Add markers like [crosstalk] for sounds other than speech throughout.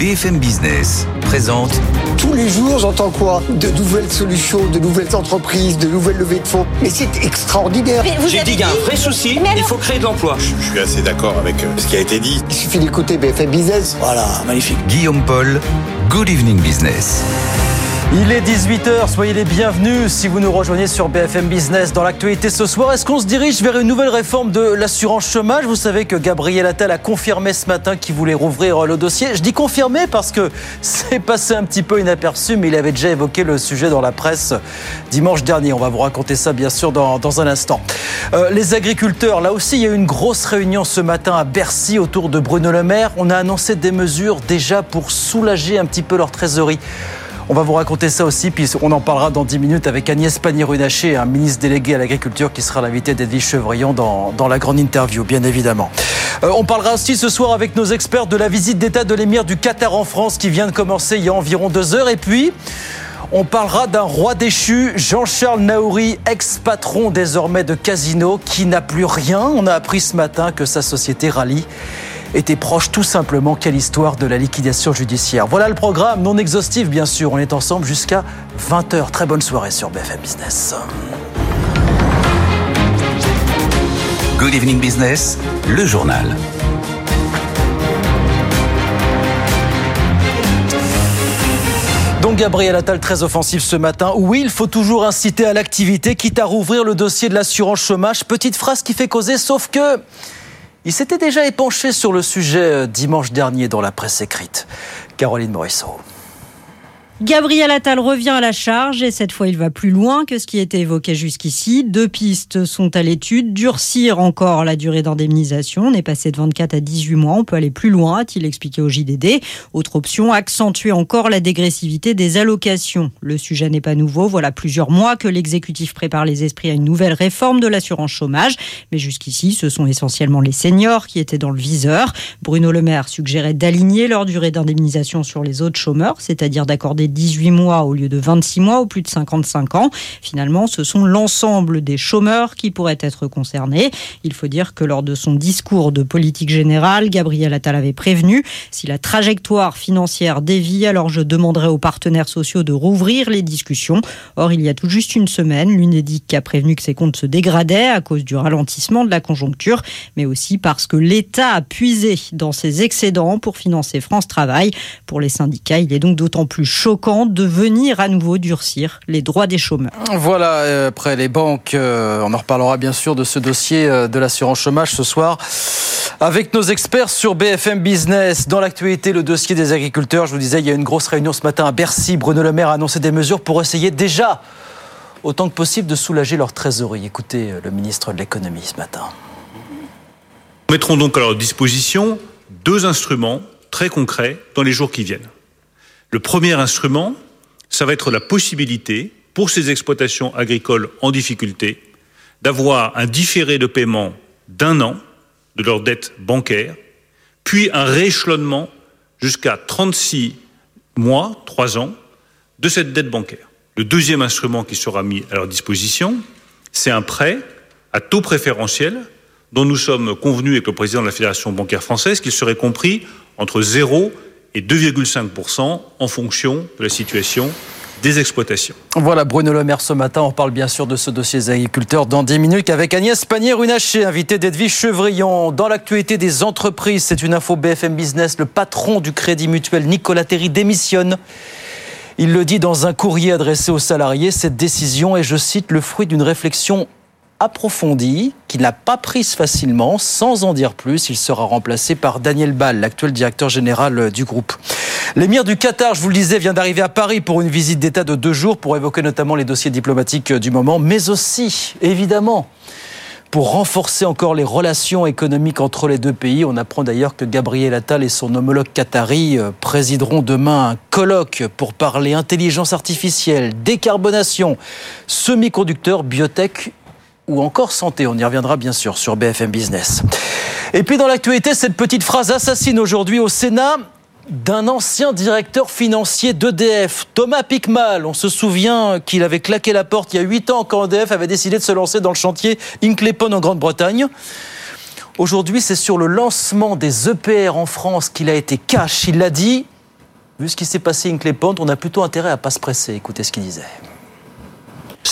BFM Business présente Tous les jours, j'entends quoi? De nouvelles solutions, de nouvelles entreprises, de nouvelles levées de fonds. Mais c'est extraordinaire. J'ai dit qu'il y a un vrai souci, il faut créer de l'emploi. Je suis assez d'accord avec euh, ce qui a été dit. Il suffit d'écouter BFM Business. Voilà, magnifique. Guillaume Paul, Good Evening Business. Il est 18h, soyez les bienvenus si vous nous rejoignez sur BFM Business. Dans l'actualité ce soir, est-ce qu'on se dirige vers une nouvelle réforme de l'assurance chômage? Vous savez que Gabriel Attal a confirmé ce matin qu'il voulait rouvrir le dossier. Je dis confirmé parce que [laughs] c'est passé un petit peu inaperçu, mais il avait déjà évoqué le sujet dans la presse dimanche dernier. On va vous raconter ça bien sûr dans, dans un instant. Euh, les agriculteurs, là aussi, il y a eu une grosse réunion ce matin à Bercy autour de Bruno Le Maire. On a annoncé des mesures déjà pour soulager un petit peu leur trésorerie. On va vous raconter ça aussi, puis on en parlera dans 10 minutes avec Agnès Pannier-Runacher, un ministre délégué à l'agriculture qui sera l'invité d'Edwige Chevrillon dans, dans, la grande interview, bien évidemment. Euh, on parlera aussi ce soir avec nos experts de la visite d'État de l'émir du Qatar en France qui vient de commencer il y a environ deux heures. Et puis, on parlera d'un roi déchu, Jean-Charles Naouri, ex-patron désormais de Casino, qui n'a plus rien. On a appris ce matin que sa société rallie était proche tout simplement quelle histoire de la liquidation judiciaire. Voilà le programme, non exhaustif bien sûr. On est ensemble jusqu'à 20h. Très bonne soirée sur BFM Business. Good Evening Business, le journal. Donc Gabriel Attal très offensif ce matin. Oui, il faut toujours inciter à l'activité, quitte à rouvrir le dossier de l'assurance chômage. Petite phrase qui fait causer, sauf que il s'était déjà épanché sur le sujet dimanche dernier dans la presse écrite. Caroline Morisseau. Gabriel Attal revient à la charge et cette fois il va plus loin que ce qui était évoqué jusqu'ici. Deux pistes sont à l'étude. Durcir encore la durée d'indemnisation. On est passé de 24 à 18 mois. On peut aller plus loin, a-t-il expliqué au JDD. Autre option, accentuer encore la dégressivité des allocations. Le sujet n'est pas nouveau. Voilà plusieurs mois que l'exécutif prépare les esprits à une nouvelle réforme de l'assurance chômage. Mais jusqu'ici, ce sont essentiellement les seniors qui étaient dans le viseur. Bruno Le Maire suggérait d'aligner leur durée d'indemnisation sur les autres chômeurs, c'est-à-dire d'accorder 18 mois au lieu de 26 mois ou plus de 55 ans. Finalement, ce sont l'ensemble des chômeurs qui pourraient être concernés. Il faut dire que lors de son discours de politique générale, Gabriel Attal avait prévenu si la trajectoire financière dévie, alors je demanderai aux partenaires sociaux de rouvrir les discussions. Or, il y a tout juste une semaine, l'UNEDIC a prévenu que ses comptes se dégradaient à cause du ralentissement de la conjoncture, mais aussi parce que l'État a puisé dans ses excédents pour financer France Travail. Pour les syndicats, il est donc d'autant plus choquant de venir à nouveau durcir les droits des chômeurs. Voilà, euh, après les banques, euh, on en reparlera bien sûr de ce dossier euh, de l'assurance chômage ce soir avec nos experts sur BFM Business. Dans l'actualité, le dossier des agriculteurs, je vous disais, il y a une grosse réunion ce matin à Bercy. Bruno Le Maire a annoncé des mesures pour essayer déjà, autant que possible, de soulager leur trésorerie. Écoutez le ministre de l'économie ce matin. Nous mettrons donc à leur disposition deux instruments très concrets dans les jours qui viennent. Le premier instrument, ça va être la possibilité pour ces exploitations agricoles en difficulté d'avoir un différé de paiement d'un an de leur dette bancaire, puis un rééchelonnement jusqu'à 36 mois, 3 ans, de cette dette bancaire. Le deuxième instrument qui sera mis à leur disposition, c'est un prêt à taux préférentiel dont nous sommes convenus avec le président de la Fédération bancaire française qu'il serait compris entre 0 et 2,5% en fonction de la situation des exploitations. Voilà Bruno Le Maire ce matin. On parle bien sûr de ce dossier des agriculteurs dans 10 minutes avec Agnès Pannier-Runacher, invitée d'Edwige Chevrillon. Dans l'actualité des entreprises, c'est une info BFM Business. Le patron du Crédit Mutuel, Nicolas Terry, démissionne. Il le dit dans un courrier adressé aux salariés. Cette décision est, je cite, le fruit d'une réflexion approfondie, qu'il n'a pas prise facilement. Sans en dire plus, il sera remplacé par Daniel Ball, l'actuel directeur général du groupe. L'émir du Qatar, je vous le disais, vient d'arriver à Paris pour une visite d'État de deux jours pour évoquer notamment les dossiers diplomatiques du moment, mais aussi, évidemment, pour renforcer encore les relations économiques entre les deux pays. On apprend d'ailleurs que Gabriel Attal et son homologue qatari présideront demain un colloque pour parler intelligence artificielle, décarbonation, semi-conducteurs, biotech ou encore santé. On y reviendra bien sûr sur BFM Business. Et puis dans l'actualité, cette petite phrase assassine aujourd'hui au Sénat d'un ancien directeur financier d'EDF, Thomas Picmal. On se souvient qu'il avait claqué la porte il y a 8 ans quand EDF avait décidé de se lancer dans le chantier Inclepon en Grande-Bretagne. Aujourd'hui, c'est sur le lancement des EPR en France qu'il a été cash. Il l'a dit, vu ce qui s'est passé avec les Pont, on a plutôt intérêt à pas se presser. Écoutez ce qu'il disait.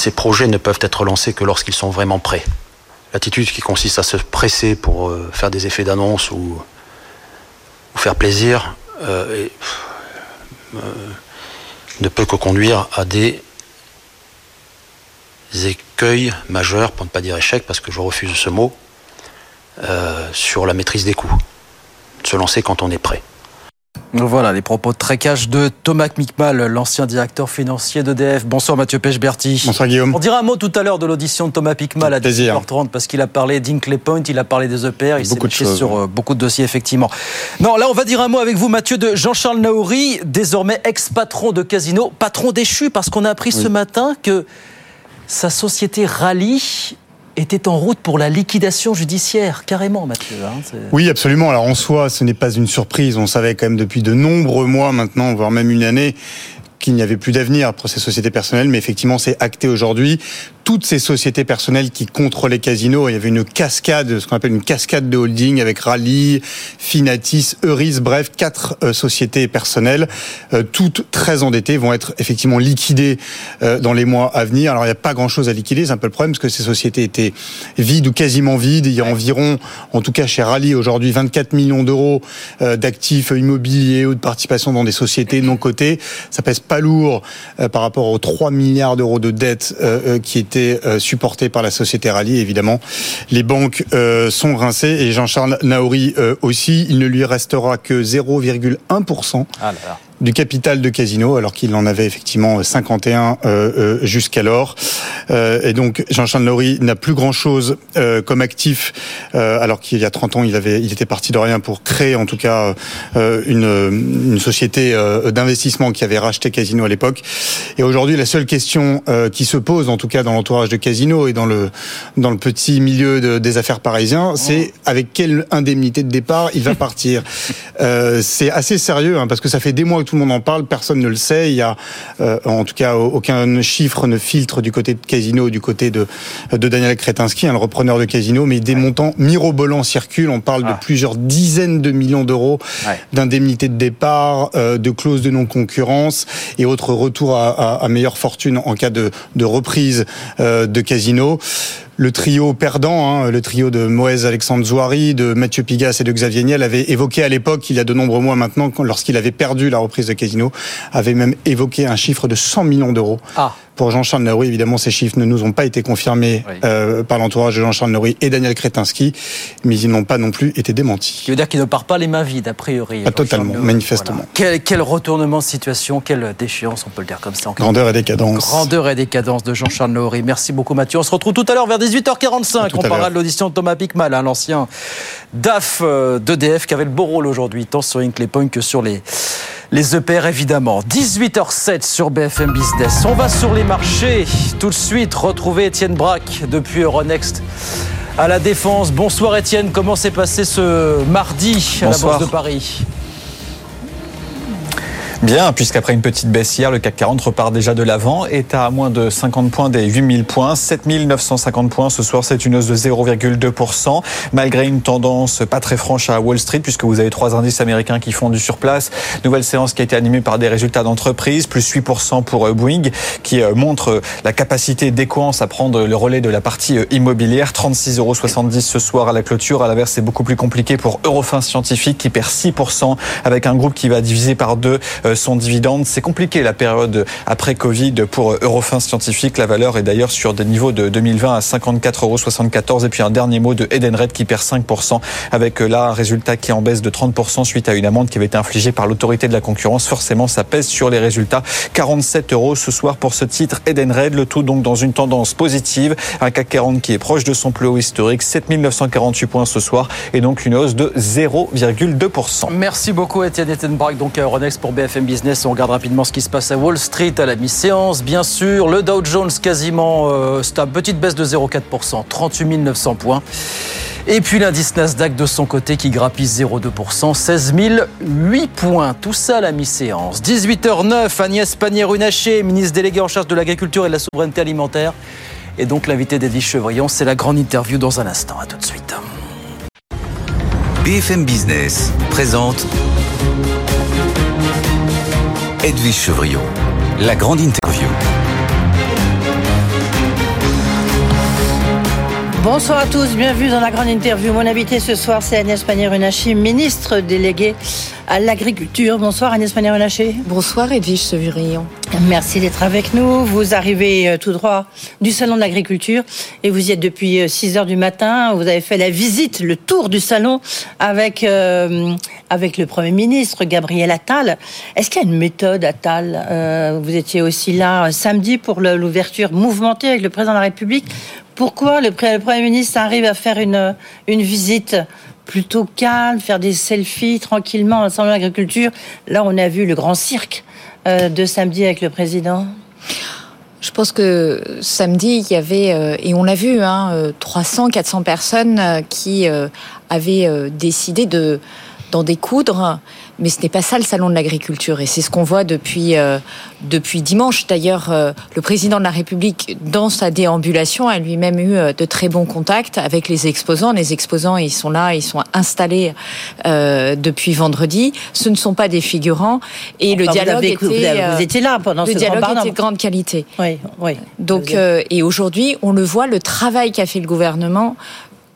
Ces projets ne peuvent être lancés que lorsqu'ils sont vraiment prêts. L'attitude qui consiste à se presser pour euh, faire des effets d'annonce ou, faire plaisir euh, et, euh, ne peut que conduire à des écueils majeurs, pour ne pas dire échec, parce que je refuse ce mot, euh, sur la maîtrise des coûts. Se lancer quand on est prêt. Voilà les propos très cash de Thomas Micmal, l'ancien directeur financier d'EDF. Bonsoir Mathieu Pechberti. Bonsoir Guillaume. On dira un mot tout à l'heure de l'audition de Thomas Picmal à 10h30 parce qu'il a parlé d'Inkley Point, il a parlé des EPR, il s'est penché sur euh, beaucoup de dossiers effectivement. Non, là on va dire un mot avec vous Mathieu de Jean-Charles Naouri, désormais ex-patron de Casino, patron déchu parce qu'on a appris oui. ce matin que sa société Rally était en route pour la liquidation judiciaire, carrément, Mathieu. Hein, oui, absolument. Alors en soi, ce n'est pas une surprise. On savait quand même depuis de nombreux mois maintenant, voire même une année, qu'il n'y avait plus d'avenir pour ces sociétés personnelles, mais effectivement, c'est acté aujourd'hui. Toutes ces sociétés personnelles qui contrôlent les casinos, il y avait une cascade, ce qu'on appelle une cascade de holding avec Rally, Finatis, Euris, bref, quatre euh, sociétés personnelles, euh, toutes très endettées, vont être effectivement liquidées euh, dans les mois à venir. Alors, il n'y a pas grand-chose à liquider, c'est un peu le problème, parce que ces sociétés étaient vides ou quasiment vides. Il y a environ, en tout cas chez Rally, aujourd'hui, 24 millions d'euros d'actifs immobiliers ou de participation dans des sociétés non cotées. Ça pèse pas lourd par rapport aux 3 milliards d'euros de dettes qui étaient euh, supportées par la société Rallye. Évidemment, les banques euh, sont rincées et Jean-Charles Naouri aussi. Il ne lui restera que 0,1%. Ah du capital de Casino, alors qu'il en avait effectivement 51 euh, euh, jusqu'alors. Euh, et donc Jean-Charles Laurie n'a plus grand-chose euh, comme actif, euh, alors qu'il y a 30 ans, il avait, il était parti de rien pour créer en tout cas euh, une, une société d'investissement qui avait racheté Casino à l'époque. Et aujourd'hui, la seule question qui se pose, en tout cas dans l'entourage de Casino et dans le dans le petit milieu de, des affaires parisiens, c'est avec quelle indemnité de départ il va partir. [laughs] c'est assez sérieux hein, parce que ça fait des mois que tout le monde en parle, personne ne le sait. Il y a, euh, en tout cas, aucun chiffre ne filtre du côté de Casino, du côté de, de Daniel Kretinsky, hein, le repreneur de Casino, mais des ouais. montants mirobolants circulent. On parle ah. de plusieurs dizaines de millions d'euros ouais. d'indemnités de départ, euh, de clauses de non-concurrence et autres retours à, à, à, meilleure fortune en cas de, de reprise euh, de Casino le trio perdant, hein, le trio de Moïse Alexandre Zouari, de Mathieu Pigas et de Xavier Niel avait évoqué à l'époque, il y a de nombreux mois maintenant, lorsqu'il avait perdu la reprise de Casino, avait même évoqué un chiffre de 100 millions d'euros. Ah. Pour Jean-Charles Naouri, évidemment, ces chiffres ne nous ont pas été confirmés oui. euh, par l'entourage de Jean-Charles Naouri et Daniel Kretinsky, mais ils n'ont pas non plus été démentis. Ce veut dire qu'il ne part pas les mains vides, a priori. Pas totalement, manifestement. Voilà. Quel, quel, retournement de situation, quelle déchéance, on peut le dire comme ça. En Grandeur et décadence. Grandeur et décadence de Jean-Charles Naouri. Merci beaucoup, Mathieu. On se retrouve tout à l'heure vers 18h45. On parlera de l'audition de Thomas Pickmal, hein, l'ancien DAF euh, d'EDF, qui avait le beau rôle aujourd'hui, tant sur Inclay Point que sur les les EPR évidemment. 18h07 sur BFM Business. On va sur les marchés. Tout de suite, retrouver Étienne Braque depuis Euronext à la Défense. Bonsoir Étienne, comment s'est passé ce mardi à Bonsoir. la Bourse de Paris? Bien, puisqu'après une petite baisse hier, le CAC 40 repart déjà de l'avant, est à moins de 50 points des 8000 points, 7950 points ce soir, c'est une hausse de 0,2%, malgré une tendance pas très franche à Wall Street, puisque vous avez trois indices américains qui font du surplace. Nouvelle séance qui a été animée par des résultats d'entreprise, plus 8% pour Boeing, qui montre la capacité d'Equance à prendre le relais de la partie immobilière, 36,70 euros ce soir à la clôture. À l'inverse, c'est beaucoup plus compliqué pour Eurofin Scientifique, qui perd 6%, avec un groupe qui va diviser par deux son dividende. C'est compliqué la période après Covid pour Eurofin Scientifique. La valeur est d'ailleurs sur des niveaux de 2020 à 54,74 euros. Et puis un dernier mot de Edenred qui perd 5% avec là un résultat qui est en baisse de 30% suite à une amende qui avait été infligée par l'autorité de la concurrence. Forcément, ça pèse sur les résultats. 47 euros ce soir pour ce titre Edenred. Le tout donc dans une tendance positive. Un CAC 40 qui est proche de son plus haut historique. 7948 points ce soir et donc une hausse de 0,2%. Merci beaucoup Étienne Ettenbach donc à Euronext pour BFM Business. On regarde rapidement ce qui se passe à Wall Street à la mi-séance. Bien sûr, le Dow Jones quasiment euh, stable, petite baisse de 0,4%, 38 900 points. Et puis l'indice Nasdaq de son côté qui grappille 0,2%, 16 008 points. Tout ça à la mi-séance. 18h09, Agnès Pannier-Runacher, ministre déléguée en charge de l'agriculture et de la souveraineté alimentaire. Et donc l'invité d'Edwige Chevrillon, c'est la grande interview dans un instant. À tout de suite. BFM Business présente Edwige Chevrillon, la grande interview. Bonsoir à tous, bienvenue dans la grande interview. Mon invité ce soir, c'est Agnès Pannier-Runacher, ministre déléguée à l'agriculture. Bonsoir Agnès Pannier-Runacher. Bonsoir Edwige Chevrillon. Merci d'être avec nous. Vous arrivez euh, tout droit du salon de l'agriculture et vous y êtes depuis 6 euh, heures du matin. Vous avez fait la visite, le tour du salon avec euh, avec le Premier ministre Gabriel Attal. Est-ce qu'il y a une méthode Attal euh, Vous étiez aussi là samedi pour l'ouverture mouvementée avec le président de la République. Pourquoi le, Premier ministre arrive à faire une, une visite plutôt calme, faire des selfies tranquillement au salon de l'agriculture? Là, on a vu le grand cirque euh, de samedi avec le président. Je pense que samedi, il y avait, euh, et on l'a vu, hein, 300, 400 personnes euh, qui euh, avaient euh, décidé de d'en découdre, mais ce n'est pas ça le salon de l'agriculture, et c'est ce qu'on voit depuis euh, depuis dimanche. D'ailleurs, euh, le président de la République, dans sa déambulation, a lui-même eu euh, de très bons contacts avec les exposants. Les exposants, ils sont là, ils sont installés euh, depuis vendredi. Ce ne sont pas des figurants, et le Enfin, vous dialogue avez- était vous avez- vous euh, étiez là pendant le ce dialogue grand était de grande qualité. Oui, oui. Donc, euh, et aujourd'hui, on le voit, le travail qu'a fait le gouvernement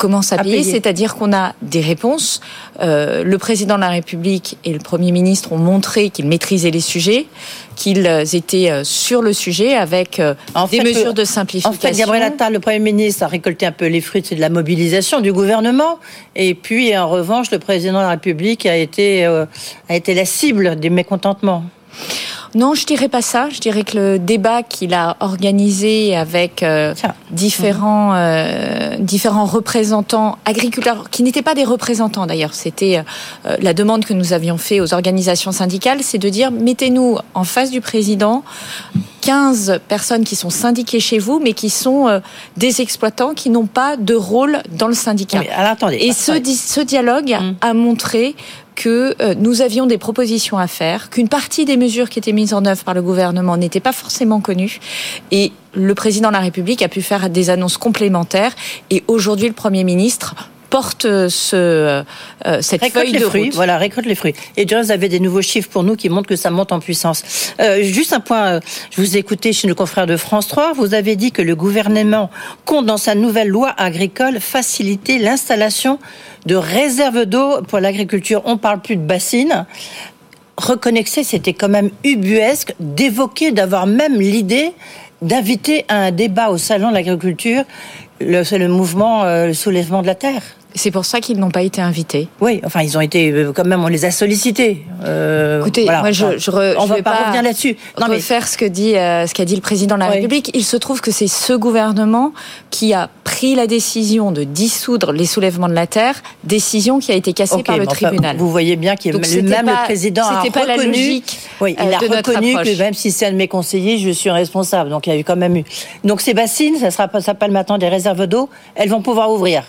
commence à, À payer, payer. c'est-à-dire qu'on a des réponses. Euh, le président de la République et le Premier ministre ont montré qu'ils maîtrisaient les sujets, qu'ils euh, étaient euh, sur le sujet avec En des fait, mesures de simplification. En fait, Gabriel Attal, le Premier ministre, a récolté un peu les fruits de la mobilisation du gouvernement. Et puis, en revanche, le président de la République a été, euh, a été la cible des mécontentements. Non, je dirais pas ça. Je dirais que le débat qu'il a organisé avec euh, différents euh, différents représentants agriculteurs, qui n'étaient pas des représentants d'ailleurs, c'était euh, la demande que nous avions fait aux organisations syndicales, c'est de dire mettez-nous en face du président 15 personnes qui sont syndiquées chez vous, mais qui sont euh, des exploitants qui n'ont pas de rôle dans le syndicat. Alors, attendez, Et ce, di- ce dialogue a montré que euh, nous avions des propositions à faire, qu'une partie des mesures qui étaient mises en œuvre par le gouvernement n'étaient pas forcément connues, et le président de la République a pu faire des annonces complémentaires, et aujourd'hui le Premier ministre porte ce, euh, euh, cette récolte feuille les de fruits, route. voilà, récolte les fruits. Et vous avez des nouveaux chiffres pour nous qui montrent que ça monte en puissance. Euh, juste un point, je vous ai écouté chez nos confrères de France 3, vous avez dit que le gouvernement compte dans sa nouvelle loi agricole faciliter l'installation de réserves d'eau pour l'agriculture. On parle plus de bassines. Reconnexer, c'était quand même ubuesque d'évoquer, d'avoir même l'idée d'inviter à un débat au salon de l'agriculture le, mouvement, euh, le soulèvement de la terre. C'est pour ça qu'ils n'ont pas été invités. Oui, enfin, ils ont été euh, quand même, on les a sollicités. Euh, Écoutez, voilà, moi, je, je, re- on je va vais pas, revenir là-dessus. Non, mais refaire ce que dit euh, ce qu'a dit le président de la Oui. République. Il se trouve que c'est ce gouvernement qui a pris la décision de dissoudre les soulèvements de la terre, décision qui a été cassée par le mais enfin, tribunal. vous voyez bien qu'il même, pas- le président a c'était pas la reconnu. logique, oui, il a de reconnu que même si c'est un de mes conseillers, je suis responsable. Donc il y a eu quand même eu. Donc ces bassines, ça sera, ça s'appelle maintenant des réserves d'eau. Elles vont pouvoir ouvrir.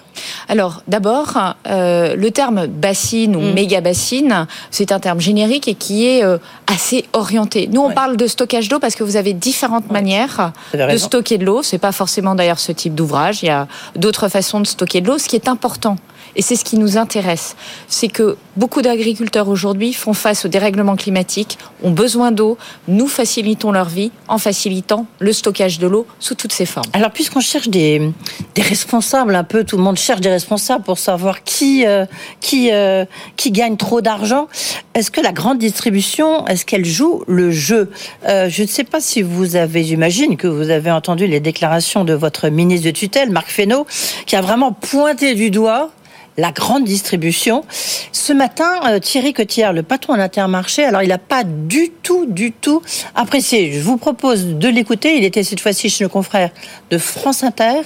Alors, d'abord, euh, le terme bassine ou Mm. méga bassine, c'est un terme générique et qui est euh, assez orienté. Nous, on parle de stockage d'eau parce que vous avez différentes manières de stocker de l'eau. C'est pas forcément d'ailleurs ce type d'ouvrage. Il y a d'autres façons de stocker de l'eau. Ce qui est important, et c'est ce qui nous intéresse, c'est que beaucoup d'agriculteurs aujourd'hui font face au dérèglement climatique, ont besoin d'eau. Nous facilitons leur vie en facilitant le stockage de l'eau sous toutes ses formes. Alors, puisqu'on cherche des, responsables, un peu, tout le monde cherche des responsables pour savoir qui, euh, qui, euh, qui gagne trop d'argent, est-ce que la grande distribution, est-ce qu'elle joue le jeu? Euh, Je ne sais pas si vous avez, j'imagine que vous avez entendu les déclarations de votre ministre de tutelle, Marc Fesneau, qui a vraiment pointé du doigt la grande distribution. Ce matin, euh, Thierry Cotillard, le patron d'Intermarché, alors il n'a pas du tout, du tout apprécié. Je vous propose de l'écouter. Il était cette fois-ci chez nos confrères de France Inter.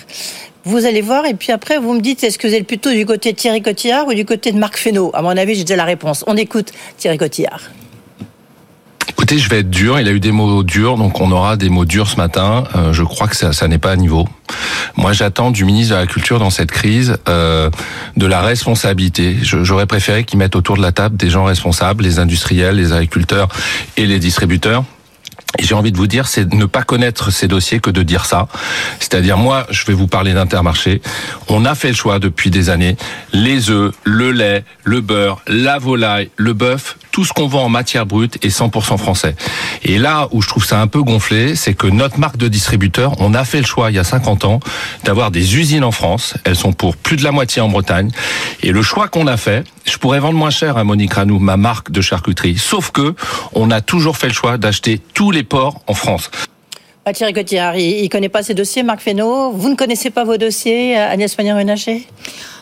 Vous allez voir, et puis après, vous me dites, est-ce que vous êtes plutôt du côté de Thierry Cotillard ou du côté de Marc Fesneau? À mon avis, j'ai déjà la réponse. On écoute Thierry Cotillard. Écoutez, je vais être dur. Il a eu des mots durs, donc on aura des mots durs ce matin. Euh, je crois que ça, n'est pas à niveau. Moi, j'attends du ministre de la Culture dans cette crise euh, de la responsabilité. J'aurais préféré qu'il mette autour de la table des gens responsables, les industriels, les agriculteurs et les distributeurs. J'ai envie de vous dire, c'est ne pas connaître ces dossiers que de dire ça. C'est-à-dire, moi, je vais vous parler d'Intermarché. On a fait le choix depuis des années. Les œufs, le lait, le beurre, la volaille, le bœuf, tout ce qu'on vend en matière brute est 100% français. Et là où je trouve ça un peu gonflé, c'est que notre marque de distributeur, on a fait le choix il y a 50 ans d'avoir des usines en France. Elles sont pour plus de la moitié en Bretagne. Et le choix qu'on a fait, je pourrais vendre moins cher à Monique Ranou, ma marque de charcuterie. Sauf que on a toujours fait le choix d'acheter tous les ports en France. Ah, Thierry Cotillard, il ne connaît pas ses dossiers, Marc Fesneau. Vous ne connaissez pas vos dossiers, Agnès Pannier-Runacher?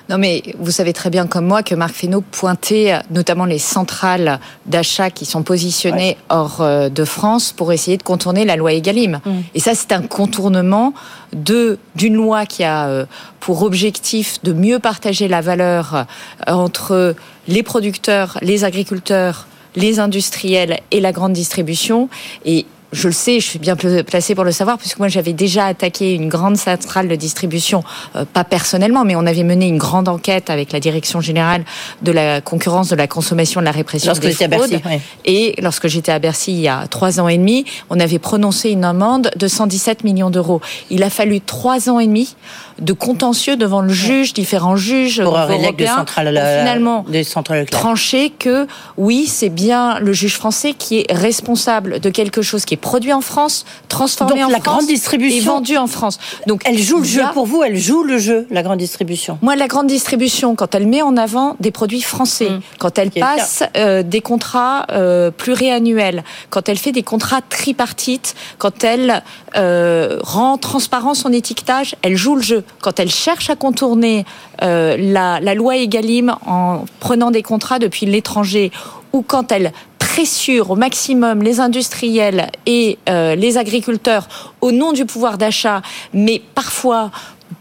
Non, mais vous savez très bien comme moi que Marc Fesneau pointait notamment les centrales d'achat qui sont positionnées hors euh, de France pour essayer de contourner la loi Egalim. Mm. Et ça, c'est un contournement de d'une loi qui a euh, pour objectif de mieux partager la valeur euh, entre les producteurs, les agriculteurs, les industriels et la grande distribution. Et je le sais, je suis bien placée pour le savoir, puisque moi j'avais déjà attaqué une grande centrale de distribution, euh, pas personnellement, mais on avait mené une grande enquête avec la direction générale de la concurrence, de la consommation, de la répression lorsque des fraudes. À Bercy, Et lorsque j'étais à Bercy il y a trois ans et demi, on avait prononcé une amende de 117 millions d'euros. Il a fallu trois ans et demi de contentieux devant le juge, différents juges pour européens, centrale, pour finalement des trancher que oui, c'est bien le juge français qui est responsable de quelque chose qui est produit en France, transformé Donc, en la France grande distribution, et vendu en France. Donc elle joue le jeu pour vous, elle joue le jeu, la grande distribution? Moi, la grande distribution, quand elle met en avant des produits français, mmh. quand elle passe euh, des contrats euh, pluriannuels, quand elle fait des contrats tripartites, quand elle euh, rend transparent son étiquetage, elle joue le jeu. Quand elle cherche à contourner euh, la, loi Egalim en prenant des contrats depuis l'étranger ou quand elle pressure au maximum les industriels et euh, les agriculteurs au nom du pouvoir d'achat, mais parfois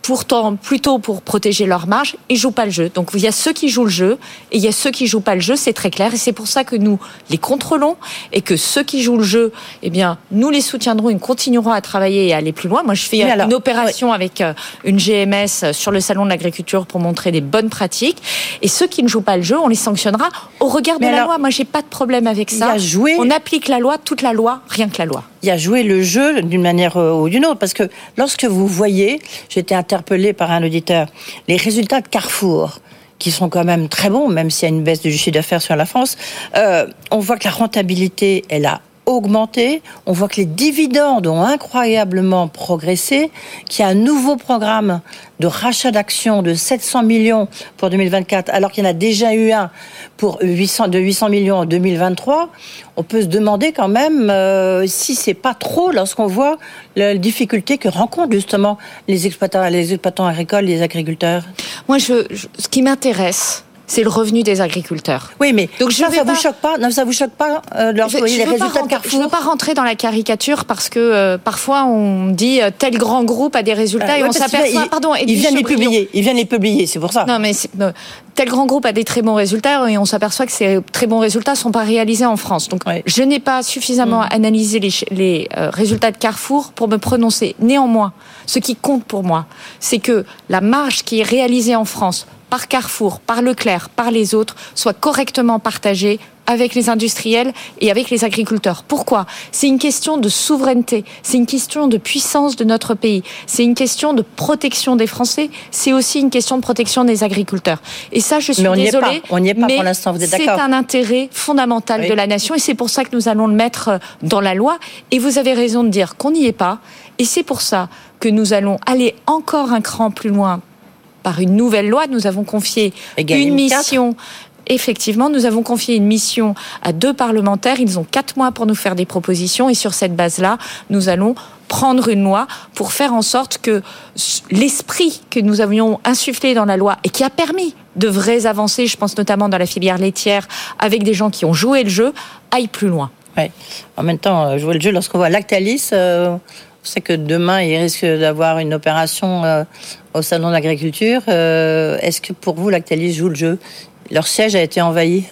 pourtant plutôt pour protéger leur marge, ils jouent pas le jeu. Donc il y a ceux qui jouent le jeu et il y a ceux qui jouent pas le jeu, c'est très clair et c'est pour ça que nous les contrôlons et que ceux qui jouent le jeu, eh bien nous les soutiendrons et nous continuerons à travailler et à aller plus loin. Moi je fais une opération avec euh, une GMS sur le salon de l'agriculture pour montrer des bonnes pratiques et ceux qui ne jouent pas le jeu, on les sanctionnera au regard de la loi. Moi j'ai pas de problème avec ça. On applique la loi, toute la loi, rien que la loi. Il y a joué le jeu d'une manière euh, ou d'une autre. Parce que lorsque vous voyez, j'étais interpellé par un auditeur, les résultats de Carrefour qui sont quand même très bons, même s'il y a une baisse du chiffre d'affaires sur la France, euh, on voit que la rentabilité, elle a augmenté. On voit que les dividendes ont incroyablement progressé, qu'il y a un nouveau programme de rachat d'actions de 700 millions pour 2024, alors qu'il y en a déjà eu un pour 800, de 800 millions en 2023. On peut se demander quand même euh, si c'est pas trop lorsqu'on voit la difficulté que rencontrent justement les exploitants, les exploitants agricoles, les agriculteurs. Moi, ce qui m'intéresse, c'est le revenu des agriculteurs. Oui, mais donc ça, ça vous choque pas Non, ça vous choque pas euh, les résultats de Carrefour Je ne veux pas rentrer dans la caricature parce que euh, parfois on dit euh, tel grand groupe a des résultats euh, et ouais, on s'aperçoit. Pardon, il vient les publier. Il vient les publier, c'est pour ça. Non, mais tel grand groupe a des très bons résultats et on s'aperçoit que ces très bons résultats sont pas réalisés en France. Donc, ouais. je n'ai pas suffisamment mmh. analysé les, les résultats de Carrefour pour me prononcer. Néanmoins, ce qui compte pour moi, c'est que la marge qui est réalisée en France par Carrefour, par Leclerc, par les autres, soit correctement partagée avec les industriels et avec les agriculteurs. Pourquoi? C'est une question de souveraineté, c'est une question de puissance de notre pays, c'est une question de protection des Français, c'est aussi une question de protection des agriculteurs. Et ça, je suis mais on désolée, est pas, on n'y est pas pour l'instant, vous êtes C'est un intérêt fondamental oui. de la nation et c'est pour ça que nous allons le mettre dans la loi. Et vous avez raison de dire qu'on n'y est pas. Et c'est pour ça que nous allons aller encore un cran plus loin par une nouvelle loi. Nous avons confié une mission. 4. Effectivement, nous avons confié une mission à deux parlementaires. Ils ont quatre mois pour nous faire des propositions et sur cette base-là, nous allons prendre une loi pour faire en sorte que l'esprit que nous avions insufflé dans la loi et qui a permis de vraies avancées, je pense notamment dans la filière laitière, avec des gens qui ont joué le jeu, aille plus loin. Ouais. En même temps, jouer le jeu, lorsqu'on voit Lactalis, euh, sait que demain, il risque d'avoir une opération euh, au salon de l'agriculture. Euh, Est-ce que pour vous, Lactalis joue le jeu? Leur siège a été envahi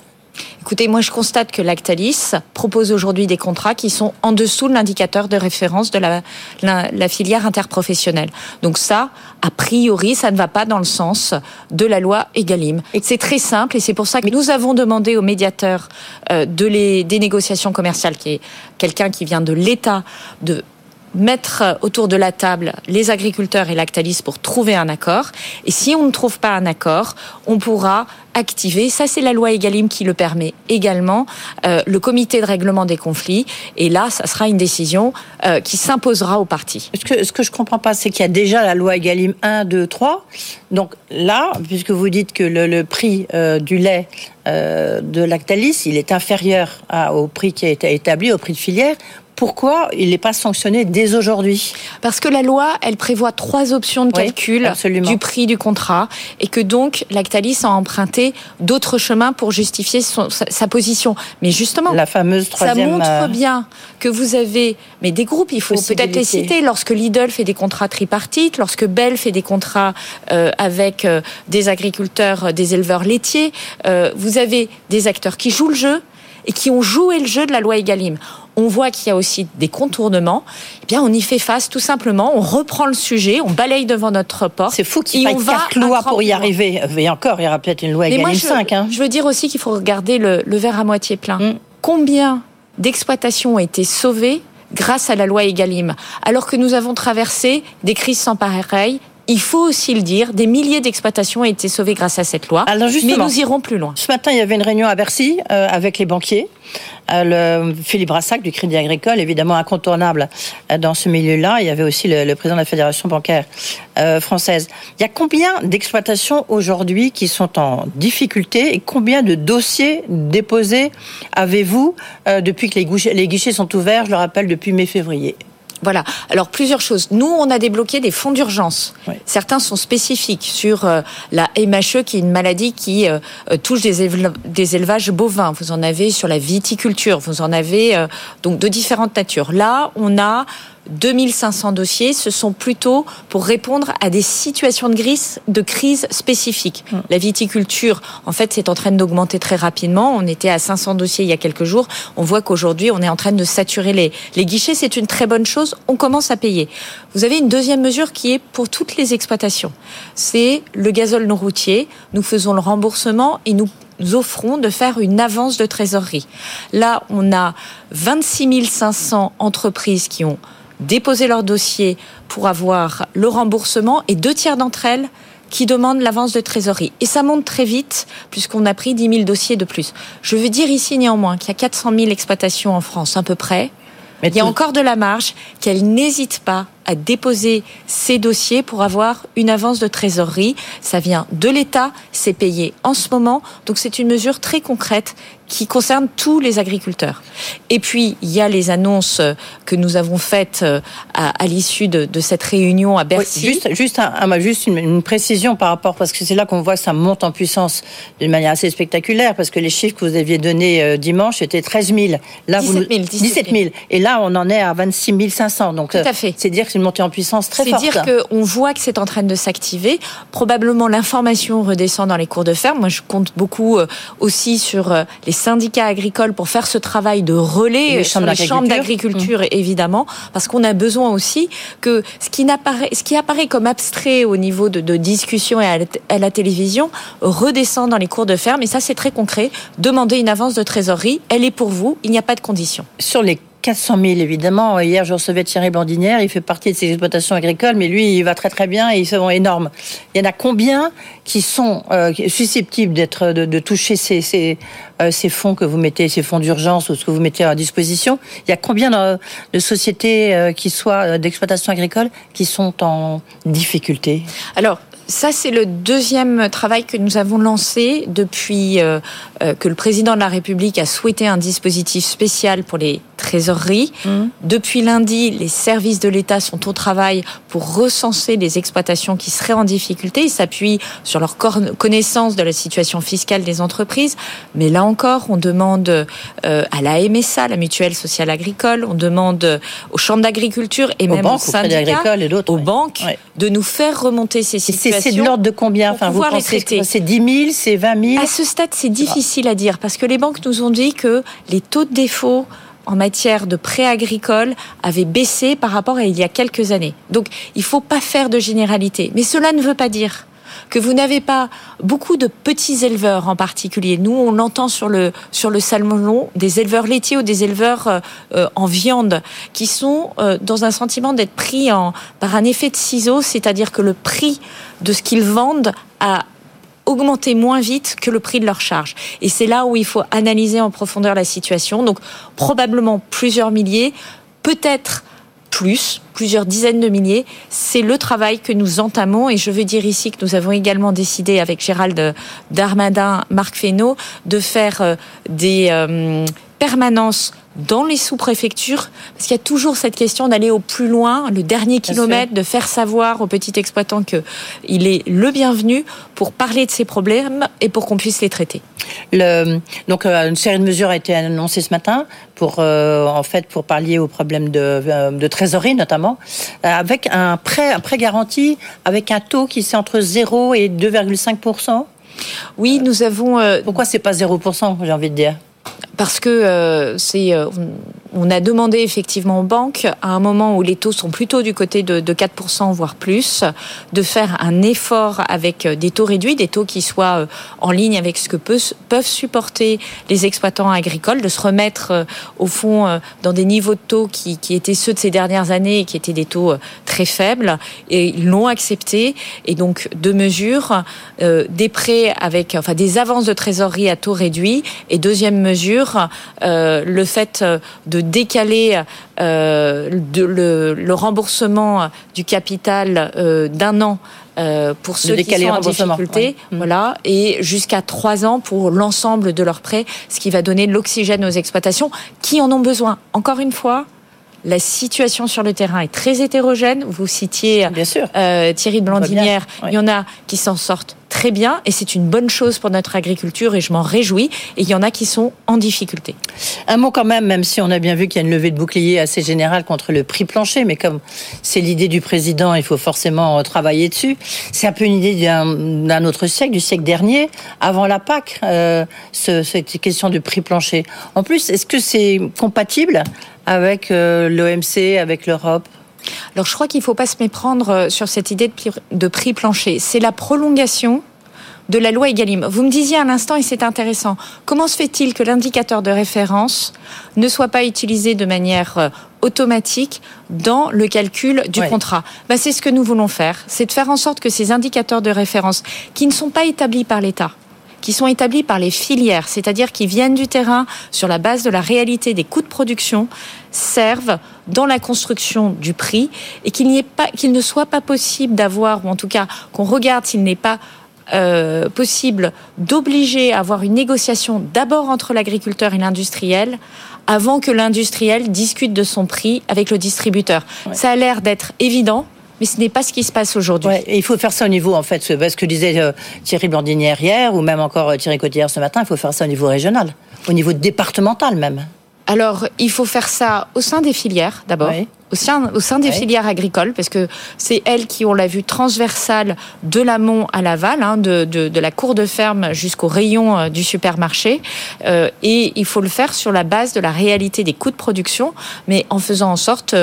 Écoutez, moi je constate que Lactalis propose aujourd'hui des contrats qui sont en dessous de l'indicateur de référence de la, la, la, filière interprofessionnelle. Donc ça, a priori, ça ne va pas dans le sens de la loi Egalim. C'est très simple et c'est pour ça que nous avons demandé au médiateur euh, de les, des négociations commerciales, qui est quelqu'un qui vient de l'État, de mettre autour de la table les agriculteurs et Lactalis pour trouver un accord. Et si on ne trouve pas un accord, on pourra activer, ça c'est la loi Egalim qui le permet également, euh, le comité de règlement des conflits. Et là, ça sera une décision euh, qui s'imposera aux partis. Ce que, ce que je comprends pas, c'est qu'il y a déjà la loi Egalim 1, 2, 3. Donc là, puisque vous dites que le, prix euh, du lait de Lactalis, il est inférieur au prix qui a été établi, au prix de filière, pourquoi il n'est pas sanctionné dès aujourd'hui Parce que la loi, elle prévoit trois options de calcul oui, du prix du contrat et que donc Lactalis a emprunté d'autres chemins pour justifier son, sa, sa, position. Mais justement, la fameuse troisième, ça montre euh... bien que vous avez mais des groupes, il faut peut-être les citer. Lorsque Lidl fait des contrats tripartites, lorsque Bell fait des contrats euh, avec euh, des agriculteurs, des éleveurs laitiers, euh, vous avez des acteurs qui jouent le jeu et qui ont joué le jeu de la loi Egalim on voit qu'il y a aussi des contournements, eh bien on y fait face tout simplement, on reprend le sujet, on balaye devant notre porte. C'est fou qu'il faille quatre lois pour y arriver. Et encore, il y aura peut-être une loi Egalim 5. Hein. Je veux dire aussi qu'il faut regarder le, le, verre à moitié plein. Mm. Combien d'exploitations ont été sauvées grâce à la loi Egalim, alors que nous avons traversé des crises sans pareil, il faut aussi le dire, des milliers d'exploitations ont été sauvées grâce à cette loi. Alors mais nous irons plus loin. Ce matin, il y avait une réunion à Bercy euh, avec les banquiers. Euh, le Philippe Brassac du Crédit Agricole, évidemment incontournable euh, dans ce milieu-là. Il y avait aussi le, le, président de la Fédération bancaire euh, française. Il y a combien d'exploitations aujourd'hui qui sont en difficulté et combien de dossiers déposés avez-vous depuis que les guichets, les guichets sont ouverts, je le rappelle, depuis mai-février? Voilà. Alors plusieurs choses. Nous, on a débloqué des fonds d'urgence. Oui. Certains sont spécifiques sur euh, la MHE, qui est une maladie qui euh, touche des, éle des, élevages bovins. Vous en avez sur la viticulture. Vous en avez euh, donc de différentes natures. Là, on a 2500 dossiers, ce sont plutôt pour répondre à des situations de crise, de crise spécifiques. Mmh. La viticulture, en fait, c'est en train d'augmenter très rapidement. On était à 500 dossiers il y a quelques jours. On voit qu'aujourd'hui, on est en train de saturer les, les guichets. C'est une très bonne chose. On commence à payer. Vous avez une deuxième mesure qui est pour toutes les exploitations. C'est le gazole non routier. Nous faisons le remboursement et nous nous offrons de faire une avance de trésorerie. Là, on a 26 500 entreprises qui ont déposer leur dossier pour avoir le remboursement et deux tiers d'entre elles qui demandent l'avance de trésorerie. Et ça monte très vite puisqu'on a pris 10 000 dossiers de plus. Je veux dire ici néanmoins qu'il y a 400 000 exploitations en France à peu près. Mais il y a encore de la marge qu'elles n'hésitent pas à déposer ces dossiers pour avoir une avance de trésorerie. Ça vient de l'État, c'est payé en ce moment. Donc c'est une mesure très concrète qui concerne tous les agriculteurs. Et puis, il y a les annonces que nous avons faites à, à l'issue de, de, cette réunion à Bercy. Oui, juste, juste, un, juste une, une, précision par rapport, parce que c'est là qu'on voit que ça monte en puissance d'une manière assez spectaculaire, parce que les chiffres que vous aviez donnés euh, dimanche étaient 13 000. Là, 17 000, 17 000. 17 000. Et là, on en est à 26 500. Donc, Tout à fait. C'est dire c'est une montée en puissance très forte. C'est dire qu'on voit que c'est en train de s'activer. Probablement, l'information redescend dans les cours de ferme. Moi, je compte beaucoup euh, aussi sur euh, les syndicats agricoles pour faire ce travail de relais les sur les chambres d'agriculture, mmh. évidemment, parce qu'on a besoin aussi que ce qui, ce qui apparaît comme abstrait au niveau de, de discussion et à la, à la, télévision redescend dans les cours de ferme. Et ça, c'est très concret. Demander une avance de trésorerie, elle est pour vous. Il n'y a pas de condition. Sur les 400 000, évidemment. Hier, je recevais Thierry Blandinière. Il fait partie de ces exploitations agricoles, mais lui, il va très très bien et ils sont énormes. Il y en a combien qui sont euh, susceptibles d'être de, de, toucher ces, ces, euh, ces, fonds que vous mettez, ces fonds d'urgence ou ce que vous mettez à disposition? Il y a combien de, de sociétés euh, qui soient d'exploitation agricole qui sont en difficulté? Alors, ça, c'est le deuxième travail que nous avons lancé depuis euh, euh, que le président de la République a souhaité un dispositif spécial pour les trésoreries. Mmh. Depuis lundi, les services de l'État sont au travail pour recenser les exploitations qui seraient en difficulté. Ils s'appuient sur leur connaissance de la situation fiscale des entreprises. Mais là encore, on demande euh, à la MSA, la Mutuelle Sociale Agricole, on demande aux chambres d'agriculture et aux même banques, aux syndicats, et aux banques, ouais. de nous faire remonter ces situations c'est de l'ordre de combien enfin, vous pensez C'est 10 000, c'est 20 000 À ce stade, c'est difficile à dire parce que les banques nous ont dit que les taux de défaut en matière de prêts agricoles avaient baissé par rapport à il y a quelques années. Donc, il ne faut pas faire de généralité. Mais cela ne veut pas dire que vous n'avez pas beaucoup de petits éleveurs en particulier. Nous, on l'entend sur le sur le salmon, des éleveurs laitiers ou des éleveurs euh, euh, en viande qui sont euh, dans un sentiment d'être pris en par un effet de ciseau, c'est-à-dire que le prix de ce qu'ils vendent a augmenté moins vite que le prix de leur charge. Et c'est là où il faut analyser en profondeur la situation. Donc probablement plusieurs milliers, peut-être plus, plusieurs dizaines de milliers. C'est le travail que nous entamons et je veux dire ici que nous avons également décidé avec Gérald Darmadin, Marc Fesneau, de faire euh, des euh, permanences dans les sous-préfectures, parce qu'il y a toujours cette question d'aller au plus loin, le dernier kilomètre, de faire savoir aux petits exploitants qu'il est le bienvenu pour parler de ces problèmes et pour qu'on puisse les traiter. Le, donc euh, une série de mesures a été annoncée ce matin pour euh, en fait pour pallier aux problèmes de, euh, de trésorerie notamment, avec un prêt un prêt garanti avec un taux qui c'est entre 0 et 2,5 Oui, nous avons. Pourquoi c'est pas 0% J'ai envie de dire? Parce que euh, c'est euh, on a demandé effectivement aux banques à un moment où les taux sont plutôt du côté de, de 4% voire plus de faire un effort avec euh, des taux réduits, des taux qui soient en ligne avec ce que peuvent supporter les exploitants agricoles, de se remettre au fond dans des niveaux de taux qui, étaient ceux de ces dernières années et qui étaient des taux très faibles. Et ils l'ont accepté. Et donc deux mesures des prêts avec enfin des avances de trésorerie à taux réduit. Et deuxième mesure euh, le fait euh, de décaler euh, le, remboursement du capital d'un an pour ceux qui sont en difficulté, mm. voilà, et jusqu'à trois ans pour l'ensemble de leurs prêts, ce qui va donner l'oxygène aux exploitations qui en ont besoin. Encore une fois, la situation sur le terrain est très hétérogène. Vous citiez euh, Thierry de Blandinière. Il y en a qui s'en sortent très bien et c'est une bonne chose pour notre agriculture et je m'en réjouis. Et il y en a qui sont en difficulté. Un mot quand même, même si on a bien vu qu'il y a une levée de bouclier assez générale contre le prix plancher, mais comme c'est l'idée du président, il faut forcément travailler dessus. C'est un peu une idée d'un autre siècle, du siècle dernier, avant la PAC, euh, cette question du prix plancher. En plus, est-ce que c'est compatible avec euh, l'OMC, avec l'Europe alors je crois qu'il ne faut pas se méprendre euh, sur cette idée de prix plancher. C'est la prolongation de la loi Egalim. Vous me disiez à l'instant, et c'est intéressant, comment se fait-il que l'indicateur de référence ne soit pas utilisé de manière euh, automatique dans le calcul du contrat? Bah, C'est ce que nous voulons faire, c'est de faire en sorte que ces indicateurs de référence, qui ne sont pas établis par l'État, qui sont établis par les filières, c'est-à-dire qui viennent du terrain sur la base de la réalité des coûts de production, servent dans la construction du prix et qu'il n'y ait pas, qu'il ne soit pas possible d'avoir, ou en tout cas qu'on regarde s'il n'est pas euh, possible d'obliger à avoir une négociation d'abord entre l'agriculteur et l'industriel avant que l'industriel discute de son prix avec le distributeur. Ça a l'air d'être évident, mais ce n'est pas ce qui se passe aujourd'hui. il faut faire ça au niveau, en fait, ce que disait euh, Thierry Blandinière hier, ou même encore euh, Thierry Cotillard ce matin, il faut faire ça au niveau régional, au niveau départemental même. Alors, il faut faire ça au sein des filières, d'abord. Au sein, au sein, des filières agricoles, parce que c'est elles qui ont la vue transversale de l'amont à l'aval, hein, de, de, de, la cour de ferme jusqu'au rayon euh, du supermarché. Euh, et il faut le faire sur la base de la réalité des coûts de production, mais en faisant en sorte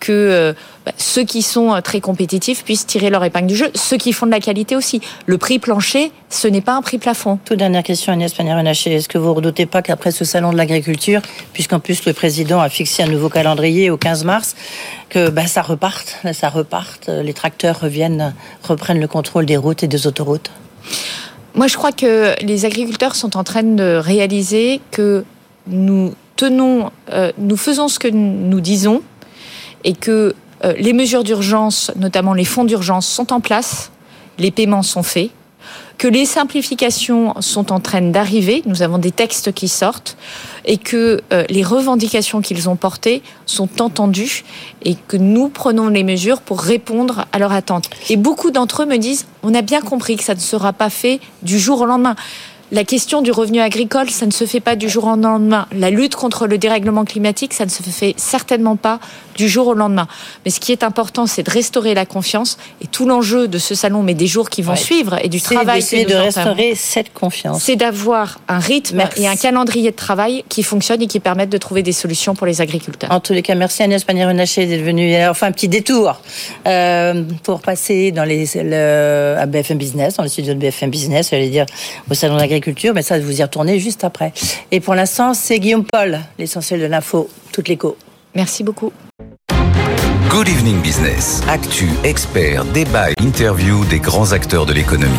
que euh, bah, ceux qui sont euh, très compétitifs puissent tirer leur épingle du jeu, ceux qui font de la qualité aussi. Le prix plancher, ce n'est pas un prix plafond. Toute dernière question, Agnès Pannier-Runacher. Est-ce que vous redoutez pas qu'après ce salon de l'agriculture, puisqu'en plus le président a fixé un nouveau calendrier au 15 mars, que bah, ça reparte, ça reparte, les tracteurs reviennent, reprennent le contrôle des routes et des autoroutes. Moi, je crois que les agriculteurs sont en train de réaliser que nous tenons, euh, nous faisons ce que nous disons, et que euh, les mesures d'urgence, notamment les fonds d'urgence, sont en place, les paiements sont faits, que les simplifications sont en train d'arriver, nous avons des textes qui sortent, et que euh, les revendications qu'ils ont portées sont entendues, et que nous prenons les mesures pour répondre à leurs attentes. Et beaucoup d'entre eux me disent, on a bien compris que ça ne sera pas fait du jour au lendemain. la question du revenu agricole, ça ne se fait pas du jour au lendemain. La lutte contre le dérèglement climatique, ça ne se fait certainement pas du jour au lendemain. Mais ce qui est important, c'est de restaurer la confiance. Et tout l'enjeu de ce salon, mais des jours qui vont Ouais. suivre et du travail que nous de restaurer cette confiance. c'est d'avoir un rythme Merci. et un calendrier de travail qui fonctionne et qui permettent de trouver des solutions pour les agriculteurs. En tous les cas, merci Agnès Pannier-Runacher d'être venue. Alors, Enfin, un petit détour euh, pour passer dans les, le, à BFM Business, dans les studios de BFM Business, j'allais dire au salon d'agriculture, mais ça, vous y retournez juste après. Et pour l'instant, c'est Guillaume Paul, l'essentiel de l'info, toute l'écho. Merci beaucoup. Good Evening Business. Actu, experts, débat et interview des grands acteurs de l'économie.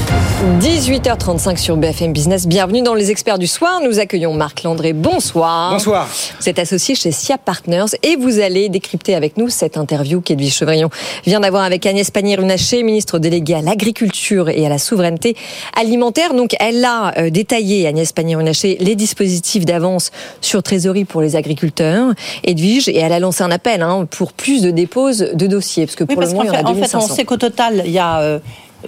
18h35 sur BFM Business. Bienvenue dans les experts du soir. Nous accueillons Marc Landré. Bonsoir. Bonsoir. Vous êtes associé chez SIA Partners et vous allez décrypter avec nous cette interview qu'Edwige Chevrillon vient d'avoir avec Agnès Pannier-Runacher, ministre déléguée à l'agriculture et à la souveraineté alimentaire. Donc, elle a euh, détaillé, Agnès Pannier-Runacher, les dispositifs d'avance sur trésorerie pour les agriculteurs. Edwige, et elle a lancé un appel hein, pour plus de de dossiers, parce que Oui, pour parce le moment, il y en fait, a en fait, on 2500. sait qu'au total, il y a euh,